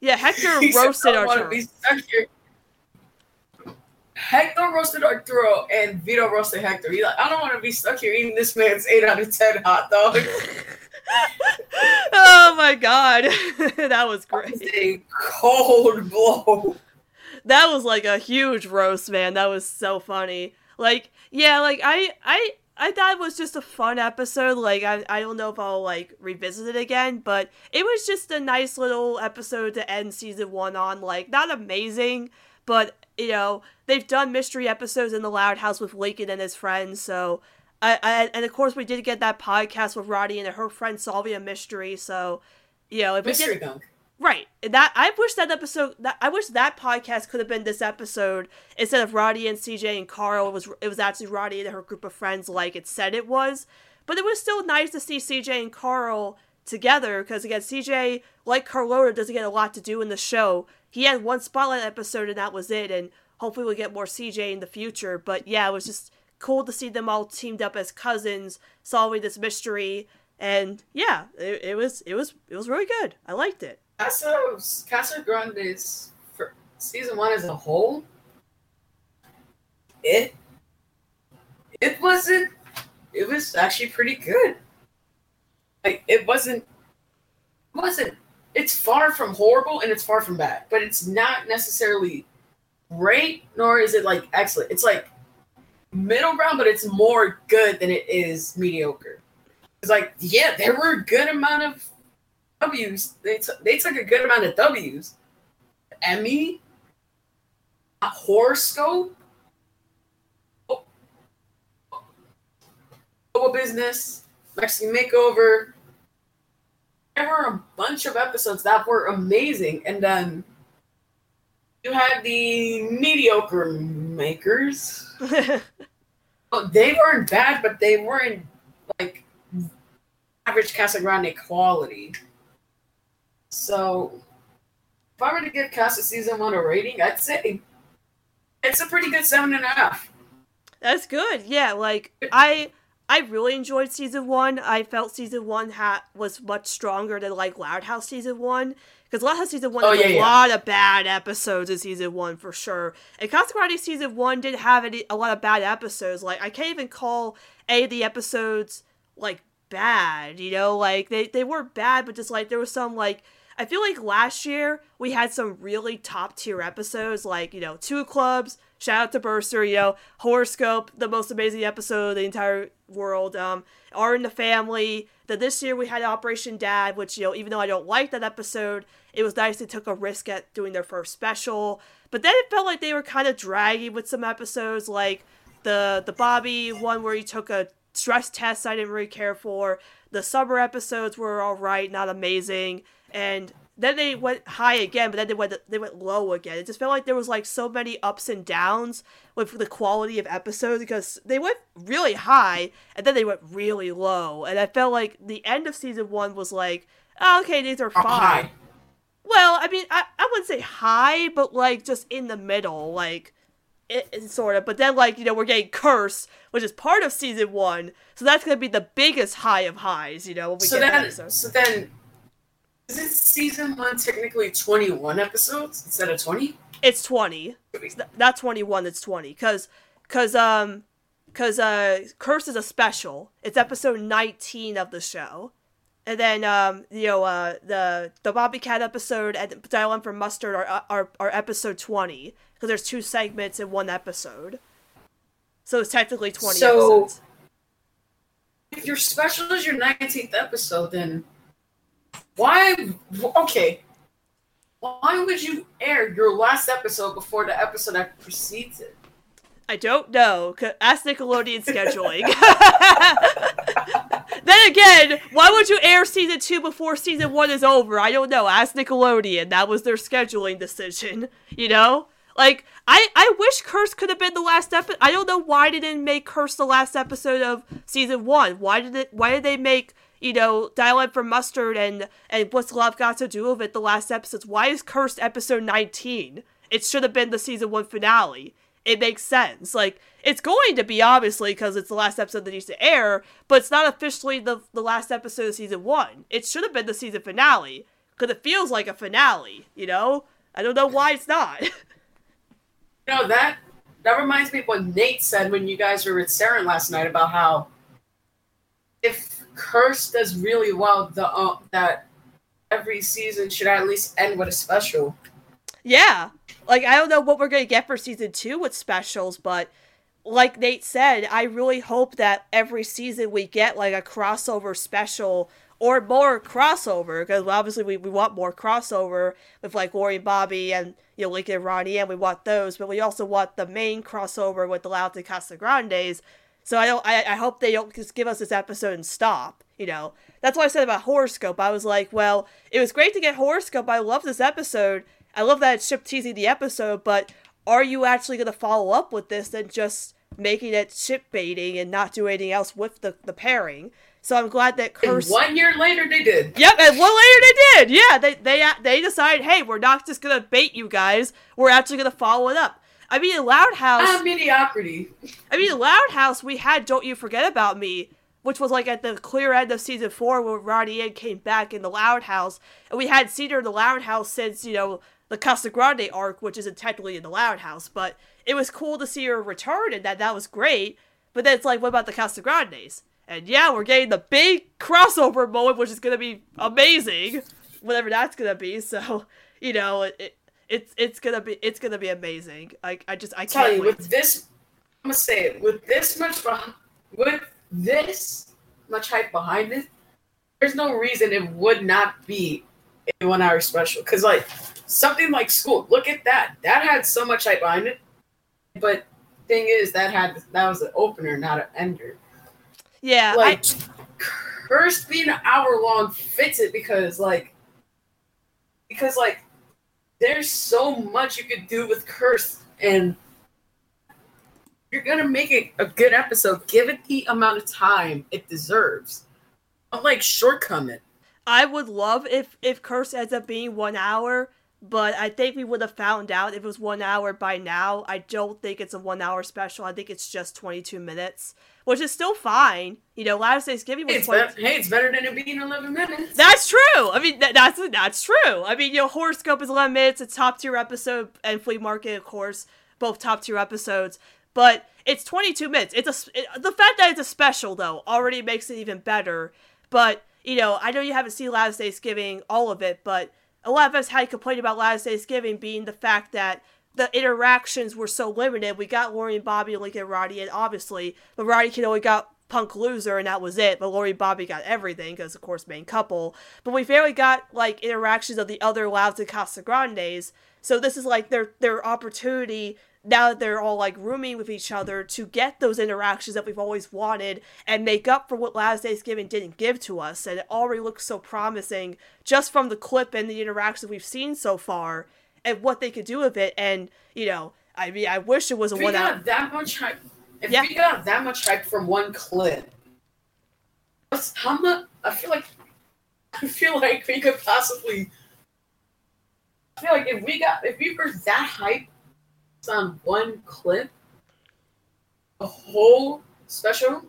Yeah, Hector roasted Arturo. Hector roasted Arturo and Vito roasted Hector. He's like, I don't want to be stuck here eating this man's eight out of ten hot dog. oh my god, that was great. That was a cold blow. That was like a huge roast, man. That was so funny. Like, yeah, like I, I, I thought it was just a fun episode. Like, I, I don't know if I'll like revisit it again, but it was just a nice little episode to end season one on. Like, not amazing, but you know, they've done mystery episodes in the Loud House with Lincoln and his friends, so I, I and of course we did get that podcast with Roddy and her friend solving a mystery. So, you know, if mystery we get, right that I wish that episode that I wish that podcast could have been this episode instead of Roddy and CJ and Carl. It was it was actually Roddy and her group of friends, like it said it was. But it was still nice to see CJ and Carl together because again, CJ like Carlota doesn't get a lot to do in the show he had one spotlight episode and that was it. And hopefully we'll get more CJ in the future. But yeah, it was just cool to see them all teamed up as cousins solving this mystery. And yeah, it, it was it was it was really good. I liked it. Casa Casa Grande's for season one as a whole, it it wasn't it was actually pretty good. Like it wasn't It wasn't it's far from horrible and it's far from bad, but it's not necessarily great, nor is it like excellent. It's like middle ground, but it's more good than it is mediocre. It's like, yeah, there were a good amount of W's. They, t- they took a good amount of W's. Emmy, horoscope, oh. global business, Mexican makeover, there were a bunch of episodes that were amazing, and then you had the mediocre makers. oh, they weren't bad, but they weren't like average Casa Grande quality. So, if I were to give Casa season one a rating, I'd say it's a pretty good seven and a half. That's good. Yeah, like I I really enjoyed season one. I felt season one ha- was much stronger than like Loud House season one because Loud House season one oh, had yeah, a yeah. lot of bad episodes in season one for sure. And Casa Grande season one didn't have any a lot of bad episodes. Like I can't even call any of the episodes like bad. You know, like they they were bad, but just like there was some like I feel like last year we had some really top tier episodes, like, you know, Two Clubs, shout out to Burster, you know, Horoscope, the most amazing episode of the entire world, um, Are in the Family. That this year we had Operation Dad, which, you know, even though I don't like that episode, it was nice they took a risk at doing their first special. But then it felt like they were kind of draggy with some episodes, like the the Bobby one where he took a stress test I didn't really care for. The summer episodes were alright, not amazing and then they went high again, but then they went they went low again. It just felt like there was like so many ups and downs with the quality of episodes because they went really high and then they went really low, and I felt like the end of season one was like, oh, okay, these are fine. Well, I mean, I, I wouldn't say high, but like just in the middle, like it, it sort of. But then like you know we're getting Curse, which is part of season one, so that's gonna be the biggest high of highs. You know when we So then, so then, is it season one technically twenty one episodes instead of twenty? It's twenty. It's not twenty one. It's twenty. Cause, cause um, cause uh, Curse is a special. It's episode nineteen of the show. And then, um, you know, uh, the the Bobby Cat episode and Dial M for Mustard are, are are episode twenty because there's two segments in one episode. So it's technically twenty So- episodes. If your special is your nineteenth episode, then why? Okay, why would you air your last episode before the episode that precedes it? I don't know. Ask Nickelodeon scheduling. then again, why would you air season two before season one is over? I don't know. Ask Nickelodeon. That was their scheduling decision. You know, like I I wish Curse could have been the last episode. I don't know why they didn't make Curse the last episode of season one. Why did it? Why did they make? You know, Dial M for Mustard and and What's Love Got to Do with It the last episodes. Why is Cursed episode 19? It should have been the season one finale it makes sense. Like it's going to be obviously because it's the last episode that needs to air, but it's not officially the the last episode of season one. It should have been the season finale because it feels like a finale. You know, I don't know why it's not. You know that that reminds me of what Nate said when you guys were with Saren last night about how if Curse does really well, the uh, that every season should at least end with a special. yeah, like I don't know what we're gonna get for season two with specials, but like Nate said, I really hope that every season we get like a crossover special or more crossover because obviously we, we want more crossover with like Lori and Bobby and you know Lincoln and Ronnie and we want those, but we also want the main crossover with the Loud and Casa Grandes. So I don't I, I hope they don't just give us this episode and stop. You know that's what I said about Horoscope. I was like, well, it was great to get Horoscope. I love this episode. I love that it's ship teasing the episode, but are you actually going to follow up with this and just making it ship baiting and not do anything else with the, the pairing? So I'm glad that And Curse. one year later, they did. Yep, and one later they did. Yeah, they they they decided, hey, we're not just gonna bait you guys. We're actually gonna follow it up. I mean, in Loud House. Ah, mediocrity. I mean, in Loud House, we had "Don't You Forget About Me," which was like at the clear end of season four when Ronnie Ann came back in the Loud House, and we had seen her in the Loud House since you know the Casa Grande arc, which isn't technically in the Loud House, but it was cool to see her return, and that that was great. But then it's like, what about the Casa Grandes? And yeah, we're getting the big crossover moment, which is gonna be amazing, whatever that's gonna be. So you know, it it's it's gonna be it's gonna be amazing. Like I just I can't you, wait. with this, I'm gonna say it. With this much, with this much hype behind it, there's no reason it would not be a one-hour special. Cause like something like school, look at that. That had so much hype behind it. But thing is, that had that was an opener, not an ender. Yeah, I, Like, cursed being an hour long fits it because like, because like, there's so much you could do with Curse, and you're gonna make it a good episode. Give it the amount of time it deserves. Don't like shortcome it. I would love if if Curse ends up being one hour, but I think we would have found out if it was one hour by now. I don't think it's a one hour special. I think it's just twenty two minutes, which is still fine. You know, last Thanksgiving was It's 20 better, hey, it's better than it being 11 minutes. That's true. I mean, that, that's that's true. I mean, you know, Horoscope is 11 minutes. It's top tier episode, and Flea Market, of course, both top tier episodes. But it's 22 minutes. It's a it, the fact that it's a special though already makes it even better. But you know, I know you haven't seen Last Thanksgiving, all of it, but a lot of us had complained about Last Thanksgiving being the fact that the interactions were so limited. We got Lori and Bobby, and Lincoln and Roddy, and obviously, but Ronniecoln only got Punk Loser, and that was it. But Lori and Bobby got everything, because, of course, main couple. But we barely got, like, interactions of the other Louds and Casa Grandes. So this is, like, their, their opportunity, now that they're all, like, rooming with each other, to get those interactions that we've always wanted and make up for what Last Thanksgiving didn't give to us. And it already looks so promising just from the clip and the interactions we've seen so far and what they could do with it. And, you know, I mean, I wish it was a one got out. that much hype, if Yeah. we got that much hype from one clip, how much? I feel like I feel like we could possibly. I feel like if we got if we were that hype, on one clip, a whole special,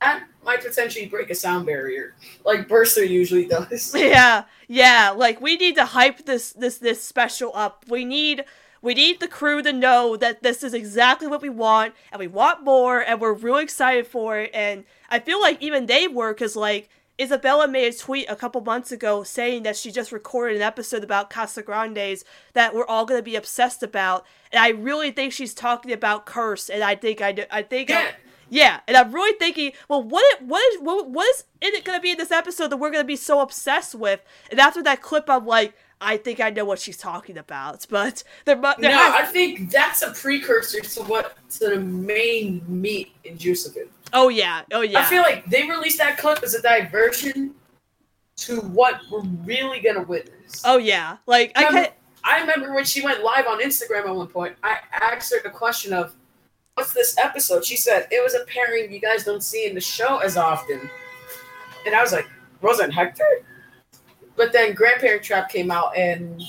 that might potentially break a sound barrier, like Burster usually does. Yeah, yeah. Like we need to hype this this this special up. We need we need the crew to know that this is exactly what we want, and we want more, and we're really excited for it. And I feel like even they were, because like Izabella made a tweet a couple months ago saying that she just recorded an episode about Casa Grandes that we're all going to be obsessed about, and I really think she's talking about Curse, and I think I I think. Yeah. I, yeah, and I'm really thinking, well, what what is what, what is it gonna be in this episode that we're gonna be so obsessed with? And after that clip, I'm like, I think I know what she's talking about, but there, mu- there No, has- I think that's a precursor to what to the main meat and juice of it. Oh yeah, oh yeah, I feel like they released that clip as a diversion to what we're really gonna witness. oh yeah, like I Remember- can't. I remember when she went live on Instagram at one point, I asked her the question of, What's this episode? She said, It was a pairing you guys don't see in the show as often. And I was like, Rosa and Hector? But then Grandparent Trap came out and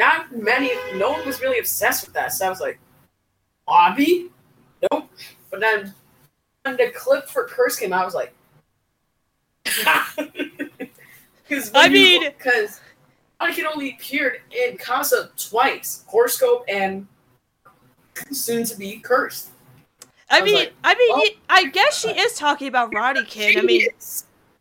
not many, no one was really obsessed with that. So I was like, Bobby? Nope. But then when the clip for Curse came out, I was like, Because I mean- because I can only appeared in Casa twice, Horoscope and soon to be Cursed. I I mean, like, I mean, oh I guess she is talking about Ronniecoln. I mean.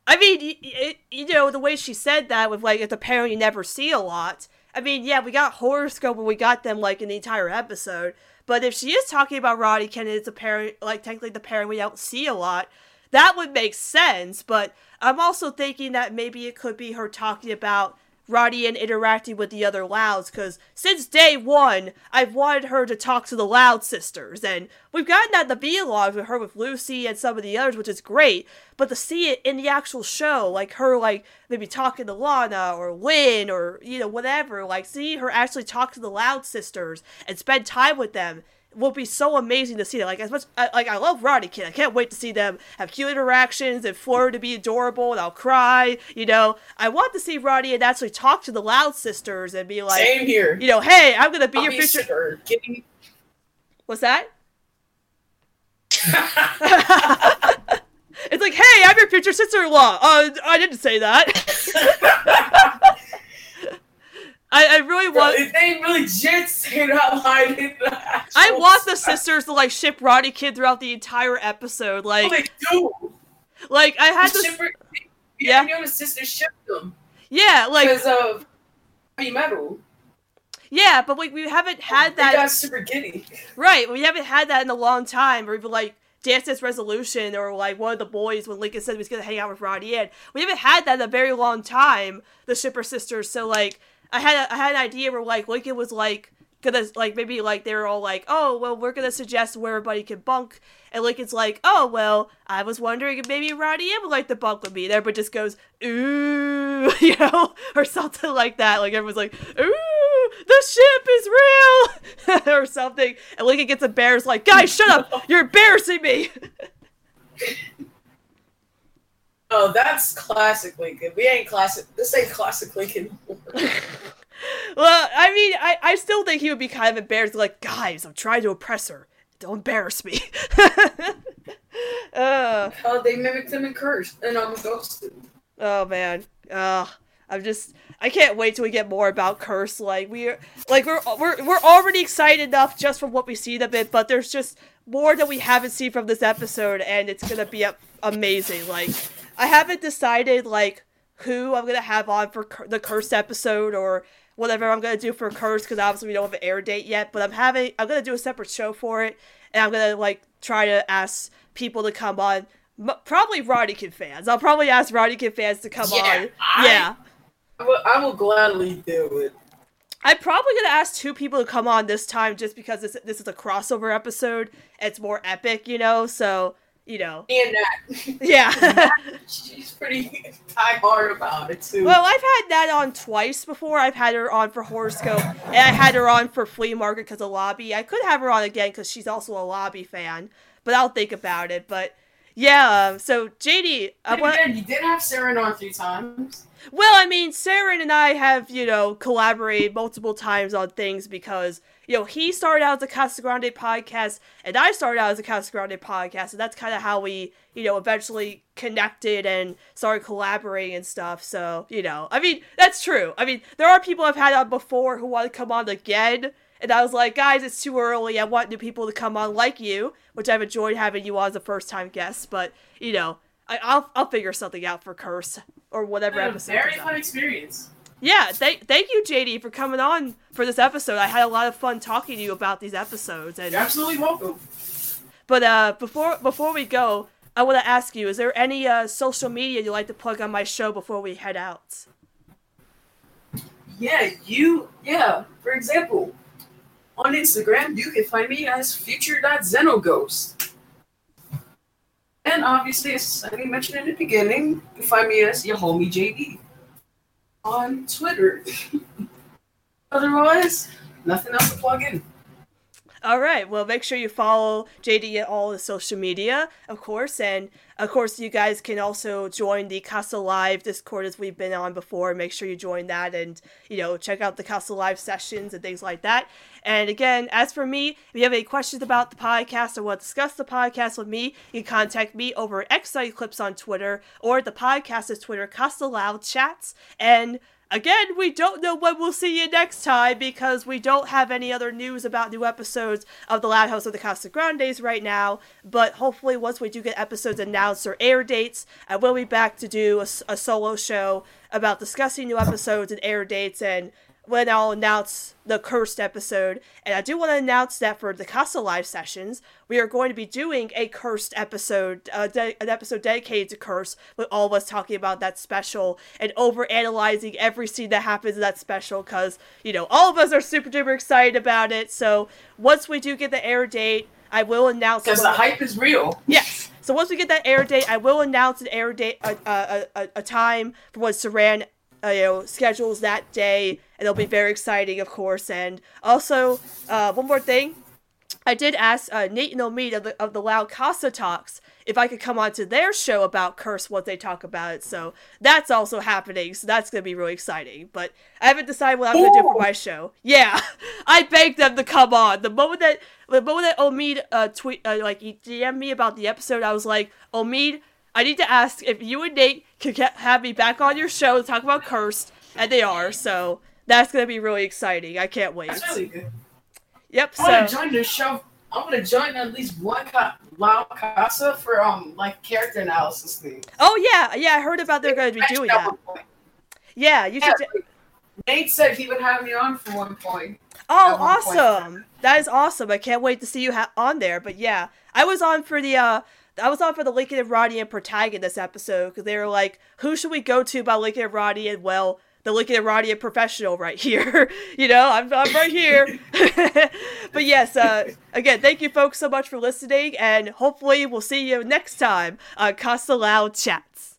I mean, y- y- you know, the way she said that with like it's a parent you never see a lot. I mean, yeah, we got horoscope and we got them like in the entire episode. But if she is talking about Roddy and it's a parent, like technically the parent we don't see a lot, that would make sense. But I'm also thinking that maybe it could be her talking about Roddy and interacting with the other Louds, because since day one, I've wanted her to talk to the Loud sisters, and we've gotten that in the B-log with her with Lucy and some of the others, which is great, but to see it in the actual show, like her, like, maybe talking to Lana, or Lynn, or, you know, whatever, like, seeing her actually talk to the Loud sisters and spend time with them, will be so amazing to see that. Like as much I, like I love Ronniecoln. I can't wait to see them have cute interactions and Flora to be adorable and I'll cry. You know, I want to see Roddy and actually talk to the Loud sisters and be like, Same here. you know, hey, I'm gonna be I'll your be future. getting What's that? it's like, hey, I'm your future sister-in-law. Uh, I didn't say that. I, I really want. if they legit say that line in the I want the sisters to like ship Ronniecoln throughout the entire episode. Like, oh, They do. like I had The this. shipper, Yeah. you know the sisters shipped them Yeah, like because of heavy metal. yeah, but like we haven't had They that got super giddy. right. We haven't had that in a long time, or even like Dance Dance Resolution, or like one of the boys when Lincoln said he was gonna hang out with Ronnie Anne. We haven't had that in a very long time. The Shipper Sisters. So like, I had a, I had an idea where like Lincoln was like gonna like maybe like they were all like, oh well, we're gonna suggest where everybody can bunk, and Lincoln's like, oh well, I was wondering if maybe Ronnie Anne would like the bunk with me there, but just goes ooh, you know, or something like that. Like everyone's like, ooh, the ship is real, or something, and Lincoln gets embarrassed, like, guys, shut up, you're embarrassing me. Oh, that's classic Lincoln. We ain't classic. This ain't classic Lincoln. well, I mean, I, I still think he would be kind of embarrassed, like, guys, I'm trying to oppress her. Don't embarrass me. uh, Oh, they mimicked him in Curse and I'm a ghost. oh man. Uh, I'm just I can't wait till we get more about Curse. Like we're like we're we're we're already excited enough just from what we see of it, but there's just more that we haven't seen from this episode, and it's gonna be a- amazing. Like I haven't decided like who I'm gonna have on for Cur- the Curse episode or whatever I'm gonna do for Curse because obviously we don't have an air date yet. But I'm having I'm gonna do a separate show for it, and I'm gonna like try to ask people to come on. M- probably Ronniecoln fans. I'll probably ask Ronniecoln fans to come Yeah, on. I- yeah. I will, I will gladly do it. I'm probably gonna ask two people to come on this time just because this this is a crossover episode. It's more epic, you know. So you know, And that yeah. she's pretty die hard about it too. well, I've had that on twice before. I've had her on for horoscope, and I had her on for flea market because of lobby. I could have her on again because she's also a lobby fan, but I'll think about it. But Yeah, um, so JD, I But want. again, you did have Saren on three times. Well, I mean, Saren and I have, you know, collaborated multiple times on things because, you know, he started out as a Casa Grande podcast and I started out as a Casa Grande podcast, and that's kind of how we, you know, eventually connected and started collaborating and stuff. So, you know, I mean, that's true. I mean, there are people I've had on before who want to come on again, and I was like, guys, it's too early. I want new people to come on like you, which I've enjoyed having you on as a first time guest, but, you know, I, I'll, I'll figure something out for Curse or whatever Yeah, episode. very fun experience. Yeah, thank thank you, JD, for coming on for this episode. I had a lot of fun talking to you about these episodes. And You're absolutely welcome. but uh, before before we go, I want to ask you: Is there any uh, social media you'd like to plug on my show before we head out? Yeah, you, yeah. For example, on Instagram, you can find me as future.xenoghost. And obviously, as I mentioned in the beginning, you can find me as your homie JD on Twitter. Otherwise, nothing else to plug in. All right. Well, make sure you follow JD at all the social media, of course, and of course, you guys can also join the Casa Live Discord as we've been on before. Make sure you join that, and you know, check out the Casa Live sessions and things like that. And again, as for me, if you have any questions about the podcast or want to discuss the podcast with me, you can contact me over at Excite Clips on Twitter or the podcast's Twitter, Casa Loud Chats, and Again, we don't know when we'll see you next time because we don't have any other news about new episodes of The Loud House of the Casa Grandes right now. But hopefully, once we do get episodes announced or air dates, I will be back to do a solo show about discussing new episodes and air dates and when I'll announce the cursed episode. And I do want to announce that for the Casa Live sessions, we are going to be doing a cursed episode, uh, de- an episode dedicated to curse, with all of us talking about that special and over analyzing every scene that happens in that special because, you know, all of us are super duper excited about it. So once we do get the air date, I will announce Because the hype is real. Yes. So once we get that air date, I will announce an air date, a, a, a, a time for when Saran, uh, you know, schedules that day, and it'll be very exciting, of course. And also, uh, one more thing, I did ask uh, Nate and Omid of the, of the Loud Casa Talks if I could come on to their show about Curse what they talk about it. So that's also happening. So that's gonna be really exciting. But I haven't decided what I'm gonna do for my show. Yeah, I begged them to come on. The moment that the moment that Omid uh, tweet uh, like he DM'd me about the episode, I was like, Omid, I need to ask if you and Nate could get, have me back on your show to talk about Cursed, and they are. So that's gonna be really exciting. I can't wait. That's really good. Yep. I want So to join the show. I want to join at least one ca- Loud Casa for um like character analysis things. oh yeah, yeah, I heard about they're gonna be doing that. Yeah, you should. like, Nate said he would have me on for one point. Oh, one point. awesome! That is awesome. I can't wait to see you ha- on there. But yeah, I was on for the uh, I was on for the Lincoln and Rodney and protagonist episode because they were like, "Who should we go to about Lincoln and Rodney?" And well, the Lincoln and Rodney and professional right here. you know, I'm I'm right here. but yes, uh, again, thank you folks so much for listening, and hopefully we'll see you next time on Casa Loud Chats.